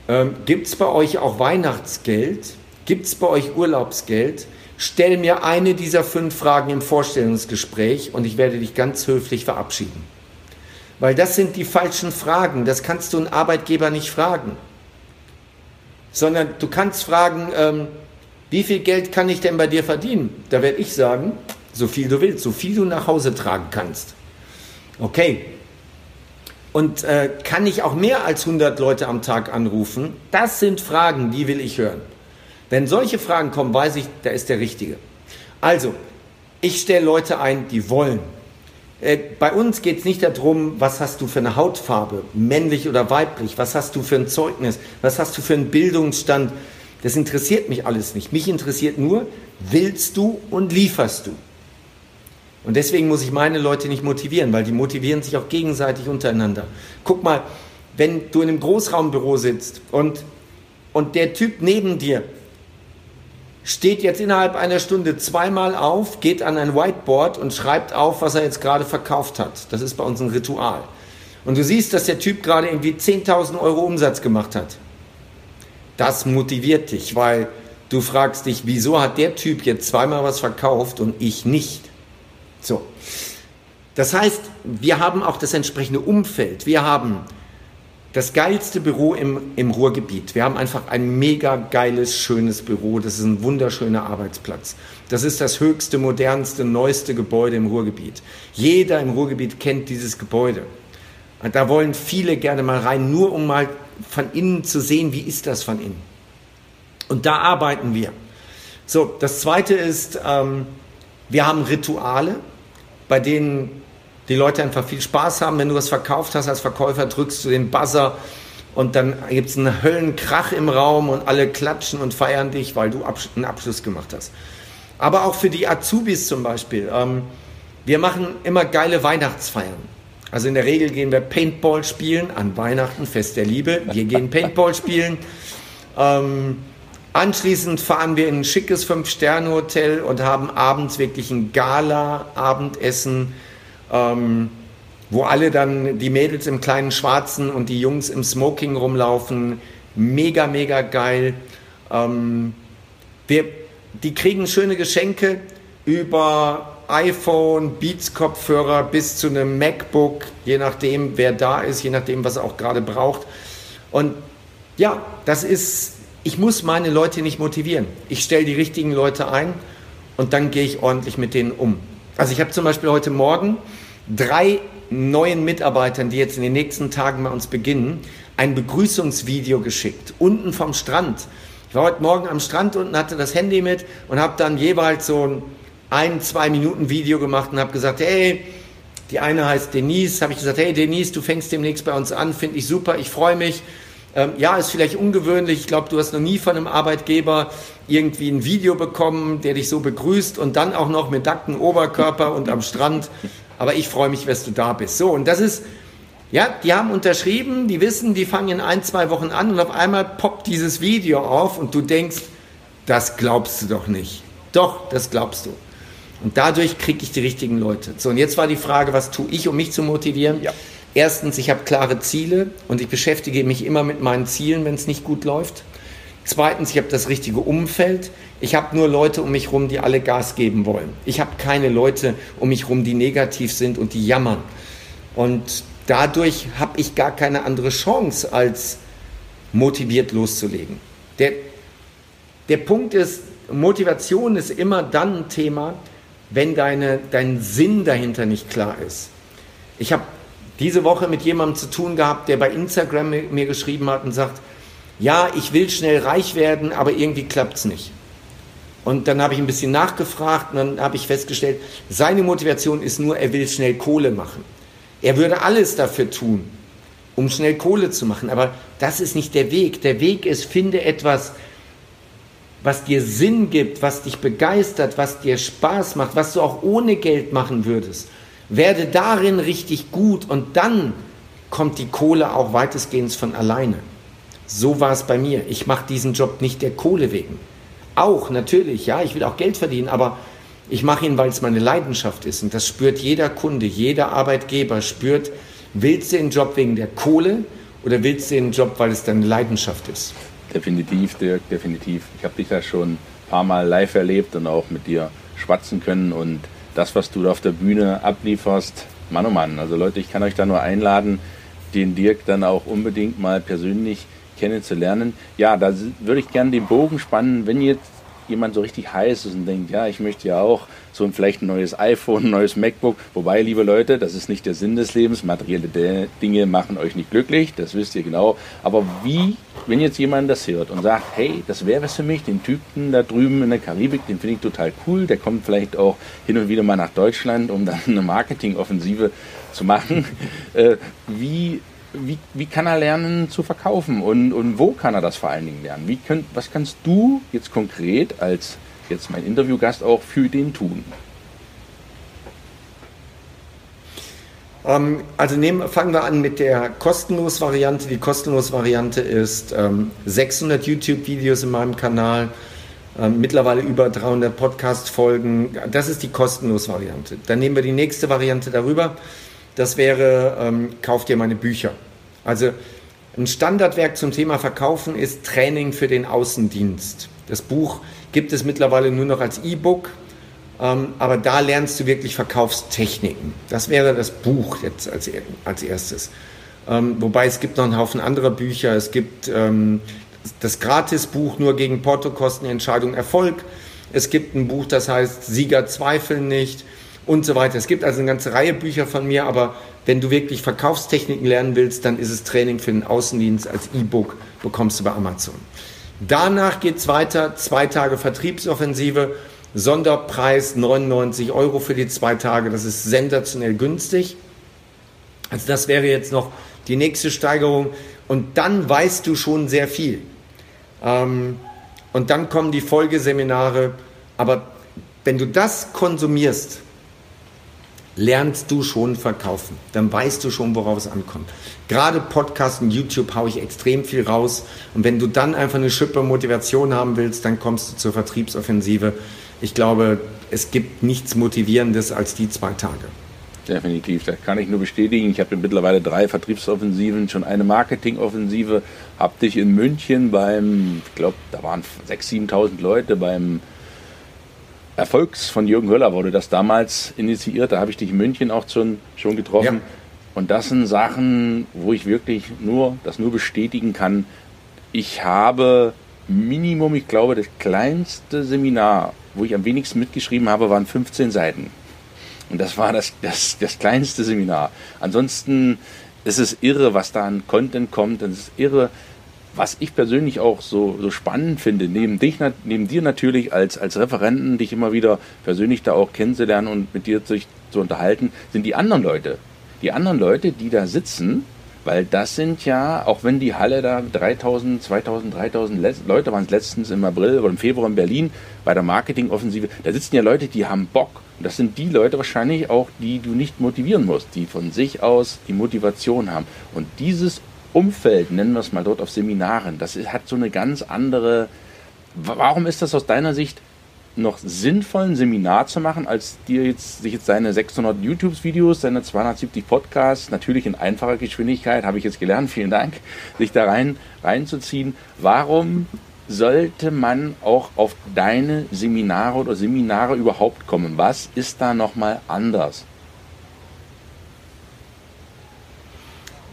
Ähm, Gibt es bei euch auch Weihnachtsgeld? Gibt es bei euch Urlaubsgeld? Stell mir eine dieser fünf Fragen im Vorstellungsgespräch und ich werde dich ganz höflich verabschieden. Weil das sind die falschen Fragen. Das kannst du einen Arbeitgeber nicht fragen. Sondern du kannst fragen, ähm, wie viel Geld kann ich denn bei dir verdienen? Da werde ich sagen, so viel du willst, so viel du nach Hause tragen kannst. Okay, und äh, kann ich auch mehr als 100 Leute am Tag anrufen? Das sind Fragen, die will ich hören. Wenn solche Fragen kommen, weiß ich, da ist der Richtige. Also, ich stelle Leute ein, die wollen. Äh, bei uns geht es nicht darum, was hast du für eine Hautfarbe, männlich oder weiblich, was hast du für ein Zeugnis, was hast du für einen Bildungsstand. Das interessiert mich alles nicht. Mich interessiert nur, willst du und lieferst du. Und deswegen muss ich meine Leute nicht motivieren, weil die motivieren sich auch gegenseitig untereinander. Guck mal, wenn du in einem Großraumbüro sitzt und, und der Typ neben dir steht jetzt innerhalb einer Stunde zweimal auf, geht an ein Whiteboard und schreibt auf, was er jetzt gerade verkauft hat. Das ist bei uns ein Ritual. Und du siehst, dass der Typ gerade irgendwie 10.000 Euro Umsatz gemacht hat. Das motiviert dich, weil du fragst dich, wieso hat der Typ jetzt zweimal was verkauft und ich nicht? So. Das heißt, wir haben auch das entsprechende Umfeld. Wir haben das geilste Büro im, im Ruhrgebiet. Wir haben einfach ein mega geiles, schönes Büro. Das ist ein wunderschöner Arbeitsplatz. Das ist das höchste, modernste, neueste Gebäude im Ruhrgebiet. Jeder im Ruhrgebiet kennt dieses Gebäude. Da wollen viele gerne mal rein, nur um mal von innen zu sehen, wie ist das von innen. Und da arbeiten wir. So, das zweite ist, ähm, wir haben Rituale, bei denen die Leute einfach viel Spaß haben. Wenn du was verkauft hast als Verkäufer, drückst du den Buzzer und dann gibt es einen Höllenkrach im Raum und alle klatschen und feiern dich, weil du einen Abschluss gemacht hast. Aber auch für die Azubis zum Beispiel. Ähm, wir machen immer geile Weihnachtsfeiern. Also in der Regel gehen wir Paintball spielen an Weihnachten, Fest der Liebe. Wir gehen Paintball spielen. Anschließend fahren wir in ein schickes Fünf-Sterne-Hotel und haben abends wirklich ein Gala-Abendessen, ähm, wo alle dann, die Mädels im kleinen Schwarzen und die Jungs im Smoking rumlaufen. Mega, mega geil. Ähm, wir, die kriegen schöne Geschenke über iPhone, Beats-Kopfhörer bis zu einem MacBook, je nachdem, wer da ist, je nachdem, was er auch gerade braucht. Und ja, das ist, ich muss meine Leute nicht motivieren. Ich stelle die richtigen Leute ein und dann gehe ich ordentlich mit denen um. Also ich habe zum Beispiel heute Morgen drei neuen Mitarbeitern, die jetzt in den nächsten Tagen bei uns beginnen, ein Begrüßungsvideo geschickt, unten vom Strand. Ich war heute Morgen am Strand unten, hatte das Handy mit und habe dann jeweils so ein ein, zwei Minuten Video gemacht und habe gesagt, hey, die eine heißt Denise, habe ich gesagt, hey Denise, du fängst demnächst bei uns an, finde ich super, ich freue mich. Ähm, ja, ist vielleicht ungewöhnlich. Ich glaube, du hast noch nie von einem Arbeitgeber irgendwie ein Video bekommen, der dich so begrüßt und dann auch noch mit nacktem Oberkörper und am Strand. Aber ich freue mich, dass du da bist. So, und das ist, ja, die haben unterschrieben, die wissen, die fangen in ein, zwei Wochen an und auf einmal poppt dieses Video auf und du denkst, das glaubst du doch nicht. Doch, das glaubst du. Und dadurch kriege ich die richtigen Leute. So, und jetzt war die Frage, was tue ich, um mich zu motivieren? Ja. Erstens, ich habe klare Ziele und ich beschäftige mich immer mit meinen Zielen, wenn es nicht gut läuft. Zweitens, ich habe das richtige Umfeld. Ich habe nur Leute um mich herum, die alle Gas geben wollen. Ich habe keine Leute um mich herum, die negativ sind und die jammern. Und dadurch habe ich gar keine andere Chance, als motiviert loszulegen. Der, der Punkt ist, Motivation ist immer dann ein Thema, wenn deine, dein Sinn dahinter nicht klar ist. Ich habe diese Woche mit jemandem zu tun gehabt, der bei Instagram mir geschrieben hat und sagt, ja, ich will schnell reich werden, aber irgendwie klappt es nicht. Und dann habe ich ein bisschen nachgefragt und dann habe ich festgestellt, seine Motivation ist nur, er will schnell Kohle machen. Er würde alles dafür tun, um schnell Kohle zu machen, aber das ist nicht der Weg. Der Weg ist, finde etwas, was dir Sinn gibt, was dich begeistert, was dir Spaß macht, was du auch ohne Geld machen würdest. Werde darin richtig gut und dann kommt die Kohle auch weitestgehend von alleine. So war es bei mir. Ich mache diesen Job nicht der Kohle wegen. Auch natürlich, ja, ich will auch Geld verdienen, aber ich mache ihn, weil es meine Leidenschaft ist. Und das spürt jeder Kunde, jeder Arbeitgeber spürt, willst du den Job wegen der Kohle oder willst du den Job, weil es deine Leidenschaft ist? Definitiv, Dirk, definitiv. Ich habe dich da schon ein paar Mal live erlebt und auch mit dir schwatzen können und das, was du da auf der Bühne ablieferst, Mann oh Mann. Also Leute, ich kann euch da nur einladen, den Dirk dann auch unbedingt mal persönlich kennenzulernen. Ja, da würde ich gerne den Bogen spannen, wenn jetzt jemand so richtig heiß ist und denkt, ja, ich möchte ja auch so vielleicht ein neues iPhone, ein neues MacBook. Wobei, liebe Leute, das ist nicht der Sinn des Lebens. Materielle Dinge machen euch nicht glücklich, das wisst ihr genau. Aber wie, wenn jetzt jemand das hört und sagt, hey, das wäre was für mich, den Typen da drüben in der Karibik, den finde ich total cool, der kommt vielleicht auch hin und wieder mal nach Deutschland, um dann eine Marketingoffensive zu machen. <laughs> Äh, wie wie, wie kann er lernen zu verkaufen und, und wo kann er das vor allen Dingen lernen? Wie könnt, was kannst du jetzt konkret als jetzt mein Interviewgast auch für den tun? Ähm, also nehmen, fangen wir an mit der kostenlos Variante. Die kostenlos Variante ist ähm, 600 YouTube-Videos in meinem Kanal, ähm, mittlerweile über 300 Podcast-Folgen. Das ist die kostenlos Variante. Dann nehmen wir die nächste Variante darüber das wäre, ähm, kauf dir meine Bücher. Also ein Standardwerk zum Thema Verkaufen ist Training für den Außendienst. Das Buch gibt es mittlerweile nur noch als E-Book, ähm, aber da lernst du wirklich Verkaufstechniken. Das wäre das Buch jetzt als, als erstes. Ähm, wobei es gibt noch einen Haufen anderer Bücher. Es gibt ähm, das Gratisbuch nur gegen Portokostenentscheidung Erfolg. Es gibt ein Buch, das heißt Sieger zweifeln nicht und so weiter. Es gibt also eine ganze Reihe Bücher von mir, aber wenn du wirklich Verkaufstechniken lernen willst, dann ist es Training für den Außendienst als E-Book, bekommst du bei Amazon. Danach geht es weiter, zwei Tage Vertriebsoffensive, Sonderpreis 99 Euro für die zwei Tage, das ist sensationell günstig. Also das wäre jetzt noch die nächste Steigerung. Und dann weißt du schon sehr viel. Ähm, und dann kommen die Folgeseminare, aber wenn du das konsumierst, lernst du schon verkaufen. Dann weißt du schon, worauf es ankommt. Gerade Podcast und YouTube haue ich extrem viel raus. Und wenn du dann einfach eine Schippe Motivation haben willst, dann kommst du zur Vertriebsoffensive. Ich glaube, es gibt nichts Motivierendes als die zwei Tage. Definitiv, das kann ich nur bestätigen. Ich habe mittlerweile drei Vertriebsoffensiven, schon eine Marketingoffensive. Habe dich in München beim, ich glaube, da waren 6.000, 7.000 Leute beim Erfolgs von Jürgen Höller wurde das damals initiiert. Da habe ich dich in München auch schon, schon getroffen. Ja. Und das sind Sachen, wo ich wirklich nur, das nur bestätigen kann. Ich habe Minimum, ich glaube, das kleinste Seminar, wo ich am wenigsten mitgeschrieben habe, waren 15 Seiten. Und das war das, das, das kleinste Seminar. Ansonsten ist es irre, was da an Content kommt. Es ist irre, was ich persönlich auch so, so spannend finde, neben, dich, neben dir natürlich als, als Referenten, dich immer wieder persönlich da auch kennenzulernen und mit dir sich zu unterhalten, sind die anderen Leute. Die anderen Leute, die da sitzen, weil das sind ja, auch wenn die Halle da 3000, 2000, 3000 Leute waren es letztens im April oder im Februar in Berlin bei der Marketingoffensive, da sitzen ja Leute, die haben Bock. Und das sind die Leute wahrscheinlich auch, die du nicht motivieren musst, die von sich aus die Motivation haben. Und dieses Umfeld, nennen wir es mal dort auf Seminaren, das hat so eine ganz andere. Warum ist das aus deiner Sicht noch sinnvoll, ein Seminar zu machen, als dir jetzt sich jetzt seine 600 YouTube-Videos, seine 270 Podcasts, natürlich in einfacher Geschwindigkeit, habe ich jetzt gelernt, vielen Dank, sich da rein reinzuziehen. Warum sollte man auch auf deine Seminare oder Seminare überhaupt kommen? Was ist da nochmal anders?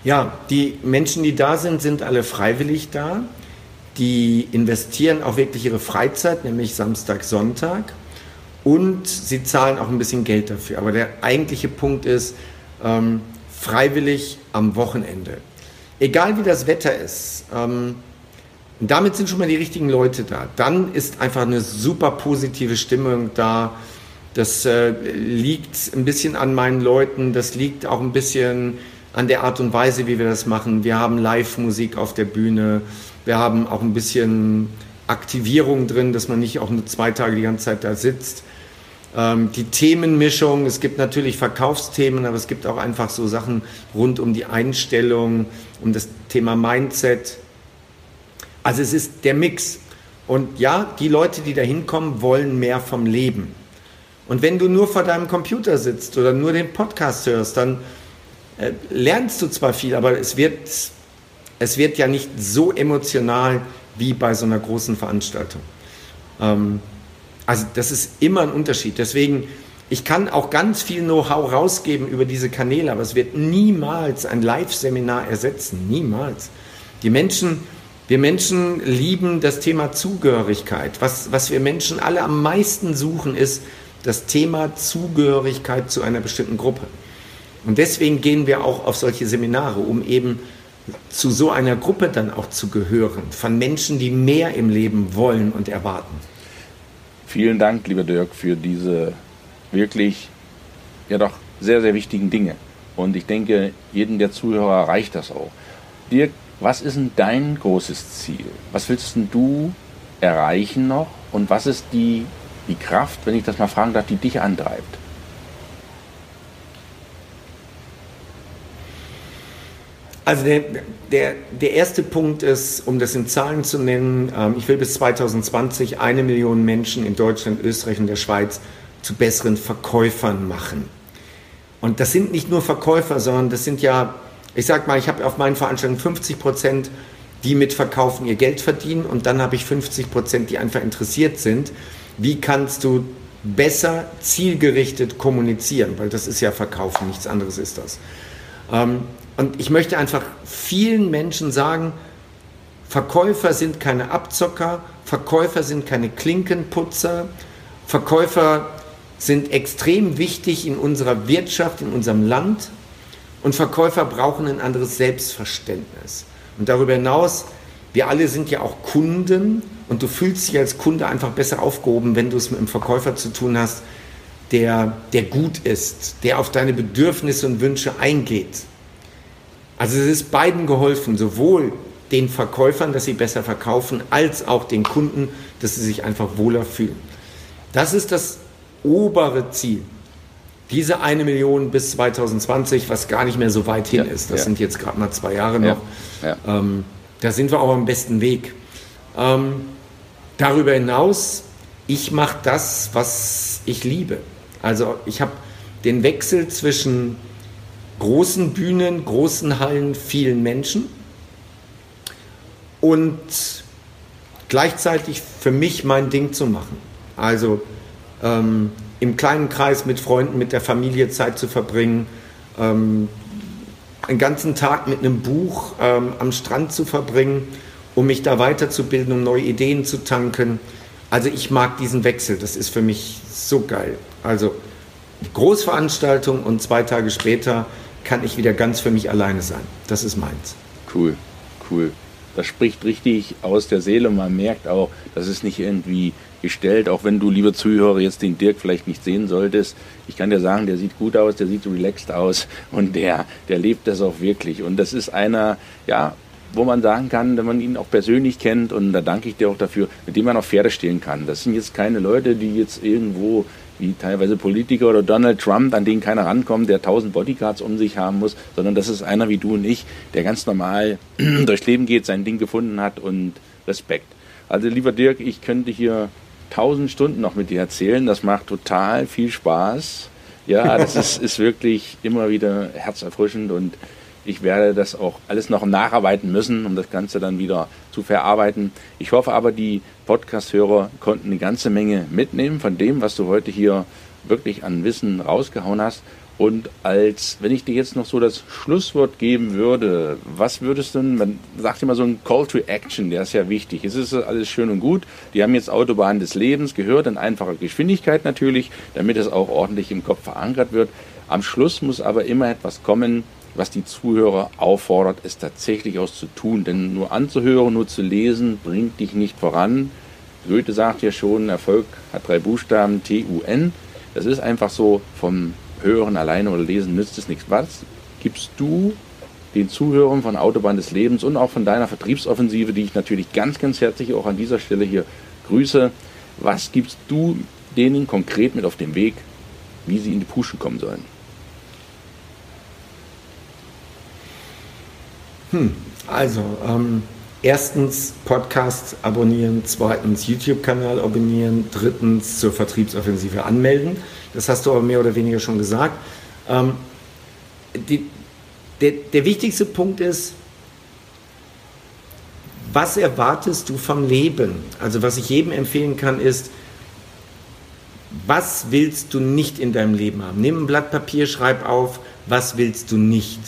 Ja, die Menschen, die da sind, sind alle freiwillig da. Die investieren auch wirklich ihre Freizeit, nämlich Samstag, Sonntag. Und sie zahlen auch ein bisschen Geld dafür. Aber der eigentliche Punkt ist, ähm, freiwillig am Wochenende. Egal wie das Wetter ist, ähm, damit sind schon mal die richtigen Leute da. Dann ist einfach eine super positive Stimmung da. Das äh, liegt ein bisschen an meinen Leuten, das liegt auch ein bisschen an der Art und Weise, wie wir das machen. Wir haben Live-Musik auf der Bühne. Wir haben auch ein bisschen Aktivierung drin, dass man nicht auch nur zwei Tage die ganze Zeit da sitzt. Ähm, die Themenmischung, es gibt natürlich Verkaufsthemen, aber es gibt auch einfach so Sachen rund um die Einstellung, um das Thema Mindset. Also es ist der Mix. Und ja, die Leute, die da hinkommen, wollen mehr vom Leben. Und wenn du nur vor deinem Computer sitzt oder nur den Podcast hörst, dann äh, lernst du zwar viel, aber es wird, es wird ja nicht so emotional wie bei so einer großen Veranstaltung. Ähm, also das ist immer ein Unterschied. Deswegen, ich kann auch ganz viel Know-how rausgeben über diese Kanäle, aber es wird niemals ein Live-Seminar ersetzen. Niemals. Die Menschen, wir Menschen lieben das Thema Zugehörigkeit. Was, was wir Menschen alle am meisten suchen, ist das Thema Zugehörigkeit zu einer bestimmten Gruppe. Und deswegen gehen wir auch auf solche Seminare, um eben zu so einer Gruppe dann auch zu gehören, von Menschen, die mehr im Leben wollen und erwarten. Vielen Dank, lieber Dirk, für diese wirklich ja doch sehr, sehr wichtigen Dinge. Und ich denke, jedem der Zuhörer erreicht das auch. Dirk, was ist denn dein großes Ziel? Was willst du erreichen noch? Und was ist die, die Kraft, wenn ich das mal fragen darf, die dich antreibt? Also der, der, der erste Punkt ist, um das in Zahlen zu nennen, ähm, ich will bis 2020 eine Million Menschen in Deutschland, Österreich und der Schweiz zu besseren Verkäufern machen. Und das sind nicht nur Verkäufer, sondern das sind ja, ich sag mal, ich habe auf meinen Veranstaltungen 50 Prozent, die mit Verkaufen ihr Geld verdienen und dann habe ich 50 Prozent, die einfach interessiert sind. Wie kannst du besser zielgerichtet kommunizieren? Weil das ist ja Verkaufen, nichts anderes ist das. Ähm, und ich möchte einfach vielen Menschen sagen, Verkäufer sind keine Abzocker, Verkäufer sind keine Klinkenputzer, Verkäufer sind extrem wichtig in unserer Wirtschaft, in unserem Land und Verkäufer brauchen ein anderes Selbstverständnis. Und darüber hinaus, wir alle sind ja auch Kunden und du fühlst dich als Kunde einfach besser aufgehoben, wenn du es mit einem Verkäufer zu tun hast, der, der gut ist, der auf deine Bedürfnisse und Wünsche eingeht. Also es ist beiden geholfen, sowohl den Verkäufern, dass sie besser verkaufen, als auch den Kunden, dass sie sich einfach wohler fühlen. Das ist das obere Ziel. diese eine Million bis 2020, was gar nicht mehr so weit hin Ja, ist, das ja. sind jetzt gerade mal zwei Jahre noch, Ja, Ähm, da sind wir auch am besten Weg. Ähm, darüber hinaus, ich mache das, was ich liebe. Also ich habe den Wechsel zwischen großen Bühnen, großen Hallen, vielen Menschen und gleichzeitig für mich mein Ding zu machen. Also ähm, im kleinen Kreis mit Freunden, mit der Familie Zeit zu verbringen, ähm, einen ganzen Tag mit einem Buch ähm, am Strand zu verbringen, um mich da weiterzubilden, um neue Ideen zu tanken. Also ich mag diesen Wechsel, das ist für mich so geil. Also Großveranstaltung und zwei Tage später kann ich wieder ganz für mich alleine sein. Das ist meins. Cool, cool. Das spricht richtig aus der Seele man merkt auch, das ist nicht irgendwie gestellt, auch wenn du, liebe Zuhörer, jetzt den Dirk vielleicht nicht sehen solltest. Ich kann dir sagen, der sieht gut aus, der sieht relaxed aus <laughs> und der, der lebt das auch wirklich. Und das ist einer, ja, wo man sagen kann, wenn man ihn auch persönlich kennt, und da danke ich dir auch dafür, mit dem man auf Pferde stehen kann. Das sind jetzt keine Leute, die jetzt irgendwo wie teilweise Politiker oder Donald Trump, an den keiner rankommt, der tausend Bodyguards um sich haben muss, sondern das ist einer wie du und ich, der ganz normal <clears throat> durchs Leben geht, sein Ding gefunden hat und Respekt. Also lieber Dirk, ich könnte hier tausend Stunden noch mit dir erzählen, das macht total viel Spaß. Ja, das <laughs> ist, ist wirklich immer wieder herzerfrischend und ich werde das auch alles noch nacharbeiten müssen, um das Ganze dann wieder zu verarbeiten. Ich hoffe aber, die Podcast-Hörer konnten eine ganze Menge mitnehmen von dem, was du heute hier wirklich an Wissen rausgehauen hast. Und als, wenn ich dir jetzt noch so das Schlusswort geben würde, was würdest du, denn- man sagt immer so ein Call to Action, der ist ja wichtig. Es ist alles schön und gut. Die haben jetzt Autobahn des Lebens gehört, in einfacher Geschwindigkeit natürlich, damit es auch ordentlich im Kopf verankert wird. Am Schluss muss aber immer etwas kommen, was die Zuhörer auffordert, es tatsächlich auch zu tun. Denn nur anzuhören, nur zu lesen, bringt dich nicht voran. Goethe sagt ja schon, Erfolg hat drei Buchstaben, T-U-N. Das ist einfach so, vom Hören alleine oder Lesen nützt es nichts. Was gibst du den Zuhörern von Autobahn des Lebens und auch von deiner Vertriebsoffensive, die ich natürlich ganz, ganz herzlich auch an dieser Stelle hier grüße, was gibst du denen konkret mit auf den Weg, wie sie in die Puschen kommen sollen? Also, ähm, erstens Podcast abonnieren, zweitens YouTube-Kanal abonnieren, drittens zur Vertriebsoffensive anmelden. Das hast du aber mehr oder weniger schon gesagt. Ähm, die, der, der wichtigste Punkt ist, was erwartest du vom Leben? Also was ich jedem empfehlen kann, ist, was willst du nicht in deinem Leben haben? Nimm ein Blatt Papier, schreib auf, was willst du nicht?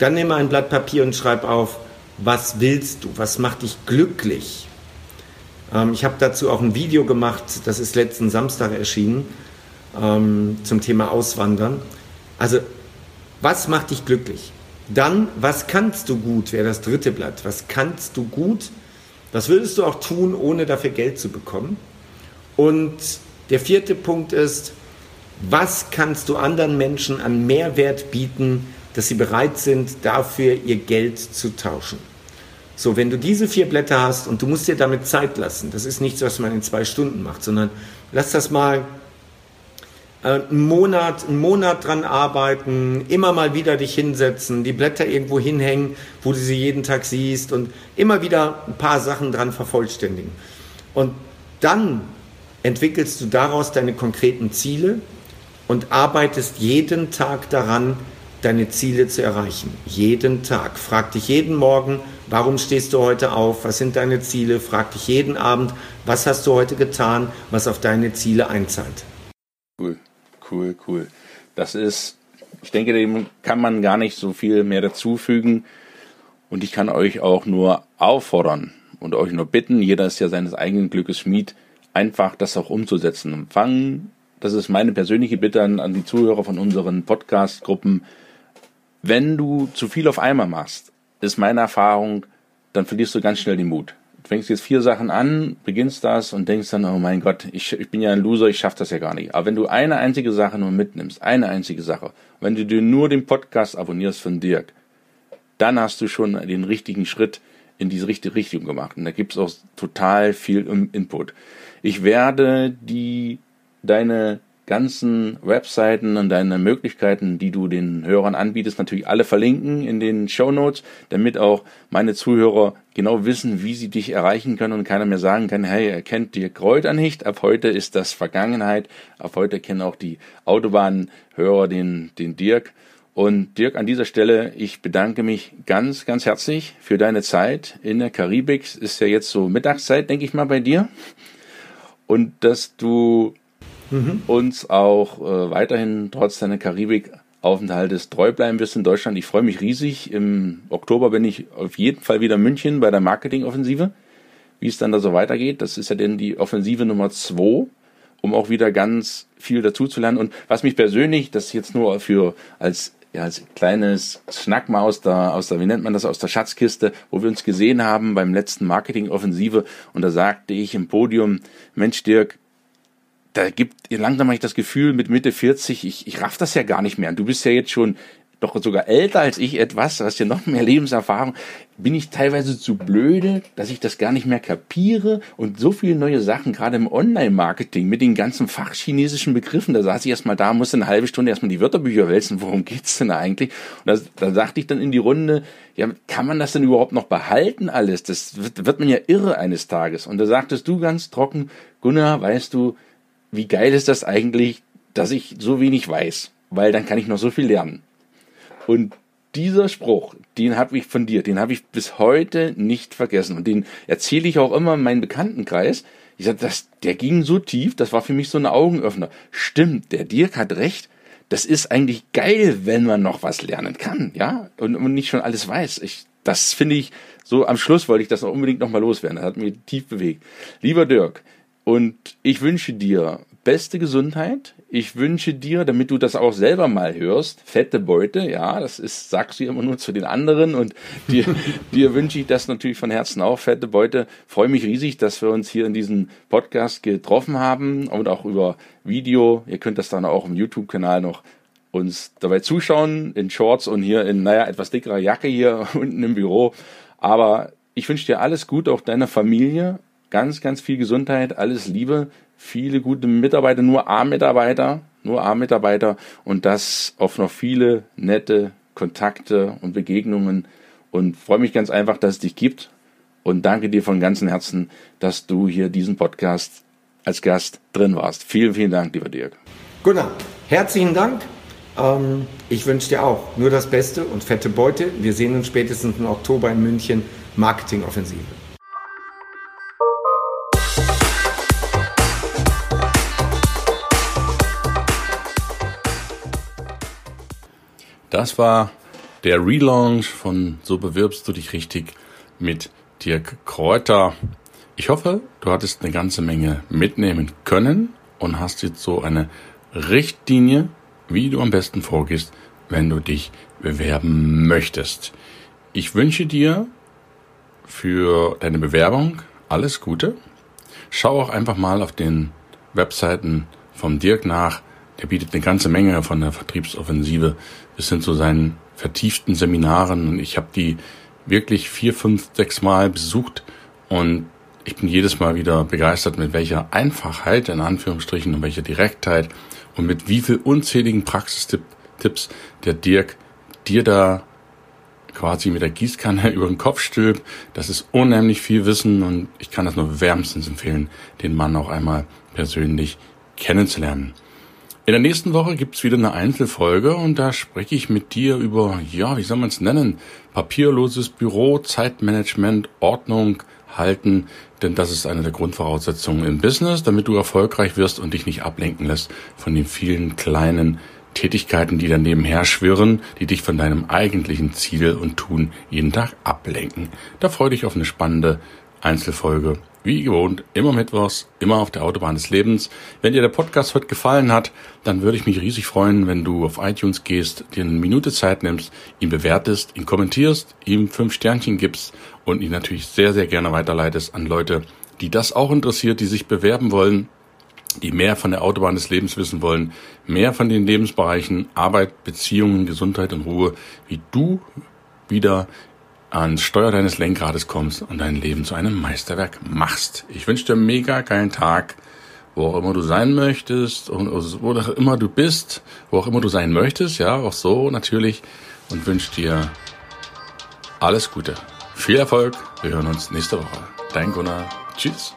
Dann nimm ein Blatt Papier und schreib auf, was willst du? Was macht dich glücklich? Ähm, ich habe dazu auch ein Video gemacht, das ist letzten Samstag erschienen, ähm, zum Thema Auswandern. Also, was macht dich glücklich? Dann, was kannst du gut, wäre das dritte Blatt. Was kannst du gut? Was würdest du auch tun, ohne dafür Geld zu bekommen? Und der vierte Punkt ist, was kannst du anderen Menschen an Mehrwert bieten, dass sie bereit sind, dafür ihr Geld zu tauschen? So, wenn du diese vier Blätter hast und du musst dir damit Zeit lassen, das ist nichts, was man in zwei Stunden macht, sondern lass das mal äh, einen Monat, einen Monat dran arbeiten, immer mal wieder dich hinsetzen, die Blätter irgendwo hinhängen, wo du sie jeden Tag siehst und immer wieder ein paar Sachen dran vervollständigen. Und dann entwickelst du daraus deine konkreten Ziele und arbeitest jeden Tag daran, deine Ziele zu erreichen. Jeden Tag. Frag dich jeden Morgen, warum stehst du heute auf? Was sind deine Ziele? Frag dich jeden Abend, was hast du heute getan, was auf deine Ziele einzahlt. Cool, cool, cool. Das ist, ich denke, dem kann man gar nicht so viel mehr dazufügen. Und ich kann euch auch nur auffordern und euch nur bitten, jeder ist ja seines eigenen Glückes Schmied, einfach das auch umzusetzen. Fangen, das ist meine persönliche Bitte an, an die Zuhörer von unseren Podcast-Gruppen, wenn du zu viel auf einmal machst, ist meine Erfahrung, dann verlierst du ganz schnell den Mut. Du fängst jetzt vier Sachen an, beginnst das und denkst dann, oh mein Gott, ich, ich bin ja ein Loser, ich schaff das ja gar nicht. Aber wenn du eine einzige Sache nur mitnimmst, eine einzige Sache, wenn du dir nur den Podcast abonnierst von Dirk, dann hast du schon den richtigen Schritt in diese richtige Richtung gemacht. Und da gibt es auch total viel Input. Ich werde die deine ganzen Webseiten und deine Möglichkeiten, die du den Hörern anbietest, natürlich alle verlinken in den Show Notes, damit auch meine Zuhörer genau wissen, wie sie dich erreichen können und keiner mehr sagen kann, hey, er kennt Dirk Kräuter nicht, ab heute ist das Vergangenheit, ab heute kennen auch die Autobahnhörer den, den Dirk. Und Dirk, an dieser Stelle, ich bedanke mich ganz, ganz herzlich für deine Zeit in der Karibik. Es ist ja jetzt so Mittagszeit, denke ich mal, bei dir. Und dass du mhm. uns auch äh, weiterhin trotz deiner Karibik-Aufenthaltes treu bleiben wirst in Deutschland. Ich freue mich riesig. Im Oktober bin ich auf jeden Fall wieder in München bei der Marketing-Offensive. Wie es dann da so weitergeht, das ist ja denn die Offensive Nummer zwei, um auch wieder ganz viel dazu zu lernen. Und was mich persönlich, das jetzt nur für als ja, als kleines Schnackmal aus der, aus der, wie nennt man das, aus der Schatzkiste, wo wir uns gesehen haben beim letzten Marketing-Offensive und da sagte ich im Podium, Mensch Dirk, da gibt langsam habe ich das Gefühl mit Mitte 40, ich, ich raff das ja gar nicht mehr. Und du bist ja jetzt schon doch sogar älter als ich etwas, hast ja noch mehr <laughs> Lebenserfahrung, bin ich teilweise zu blöde, dass ich das gar nicht mehr kapiere und so viele neue Sachen, gerade im Online-Marketing mit den ganzen fachchinesischen Begriffen, da saß ich erstmal da, musste eine halbe Stunde erstmal die Wörterbücher wälzen, worum geht's denn eigentlich? Und das, da sagte ich dann in die Runde, ja, kann man das denn überhaupt noch behalten alles? Das wird, wird man ja irre eines Tages. Und da sagtest du ganz trocken, Gunnar, weißt du, wie geil ist das eigentlich, dass ich so wenig weiß, weil dann kann ich noch so viel lernen. Und dieser Spruch, den habe ich von dir, den habe ich bis heute nicht vergessen und den erzähle ich auch immer in meinem Bekanntenkreis. Ich sage, das, der ging so tief, das war für mich so ein Augenöffner. Stimmt, der Dirk hat recht. Das ist eigentlich geil, wenn man noch was lernen kann, ja, und, und nicht schon alles weiß. Ich, das finde ich so am Schluss wollte ich das noch unbedingt noch mal loswerden. Das hat mich tief bewegt. Lieber Dirk, und ich wünsche dir beste Gesundheit. Ich wünsche dir, damit du das auch selber mal hörst, fette Beute. Ja, das ist, sagst du immer nur zu den anderen. Und dir, <laughs> dir wünsche ich das natürlich von Herzen auch, fette Beute. Freue mich riesig, dass wir uns hier in diesem Podcast getroffen haben und auch über Video. Ihr könnt das dann auch im YouTube-Kanal noch uns dabei zuschauen, in Shorts und hier in, naja, etwas dickerer Jacke hier <laughs> unten im Büro. Aber ich wünsche dir alles Gute, auch deiner Familie ganz, ganz viel Gesundheit, alles Liebe, viele gute Mitarbeiter, nur A-Mitarbeiter, nur A-Mitarbeiter und das auf noch viele nette Kontakte und Begegnungen und freue mich ganz einfach, dass es dich gibt und danke dir von ganzem Herzen, dass du hier diesen Podcast als Gast drin warst. Vielen, vielen Dank, lieber Dirk. Gunnar, herzlichen Dank. Ähm, ich wünsche dir auch nur das Beste und fette Beute. Wir sehen uns spätestens im Oktober in München. Marketingoffensive. Das war der Relaunch von So bewirbst du dich richtig mit Dirk Kräuter. Ich hoffe, du hattest eine ganze Menge mitnehmen können und hast jetzt so eine Richtlinie, wie du am besten vorgehst, wenn du dich bewerben möchtest. Ich wünsche dir für deine Bewerbung alles Gute. Schau auch einfach mal auf den Webseiten vom Dirk nach. Der bietet eine ganze Menge von der Vertriebsoffensive bis hin zu seinen vertieften Seminaren. Und ich habe die wirklich vier, fünf, sechs Mal besucht und ich bin jedes Mal wieder begeistert, mit welcher Einfachheit, in Anführungsstrichen, und welcher Direktheit und mit wie viel unzähligen Praxistipps der Dirk dir da quasi mit der Gießkanne <laughs> über den Kopf stülpt. Das ist unheimlich viel Wissen und ich kann das nur wärmstens empfehlen, den Mann auch einmal persönlich kennenzulernen. In der nächsten Woche gibt's wieder eine Einzelfolge und da spreche ich mit dir über, ja, wie soll man es nennen, papierloses Büro, Zeitmanagement, Ordnung halten, denn das ist eine der Grundvoraussetzungen im Business, damit du erfolgreich wirst und dich nicht ablenken lässt von den vielen kleinen Tätigkeiten, die dann nebenher schwirren, die dich von deinem eigentlichen Ziel und Tun jeden Tag ablenken. Da freue dich auf eine spannende Einzelfolge wie gewohnt, immer mittwochs, immer auf der Autobahn des Lebens. Wenn dir der Podcast heute gefallen hat, dann würde ich mich riesig freuen, wenn du auf iTunes gehst, dir eine Minute Zeit nimmst, ihn bewertest, ihn kommentierst, ihm fünf Sternchen gibst und ihn natürlich sehr, sehr gerne weiterleitest an Leute, die das auch interessiert, die sich bewerben wollen, die mehr von der Autobahn des Lebens wissen wollen, mehr von den Lebensbereichen Arbeit, Beziehungen, Gesundheit und Ruhe, wie du wieder ans Steuer deines Lenkrades kommst und dein Leben zu einem Meisterwerk machst. Ich wünsche dir einen mega geilen Tag wo auch immer du sein möchtest und wo auch immer du bist, wo auch immer du sein möchtest, ja, auch so natürlich und wünsche dir alles Gute. Viel Erfolg. Wir hören uns nächste Woche. Dein Gunnar. Tschüss.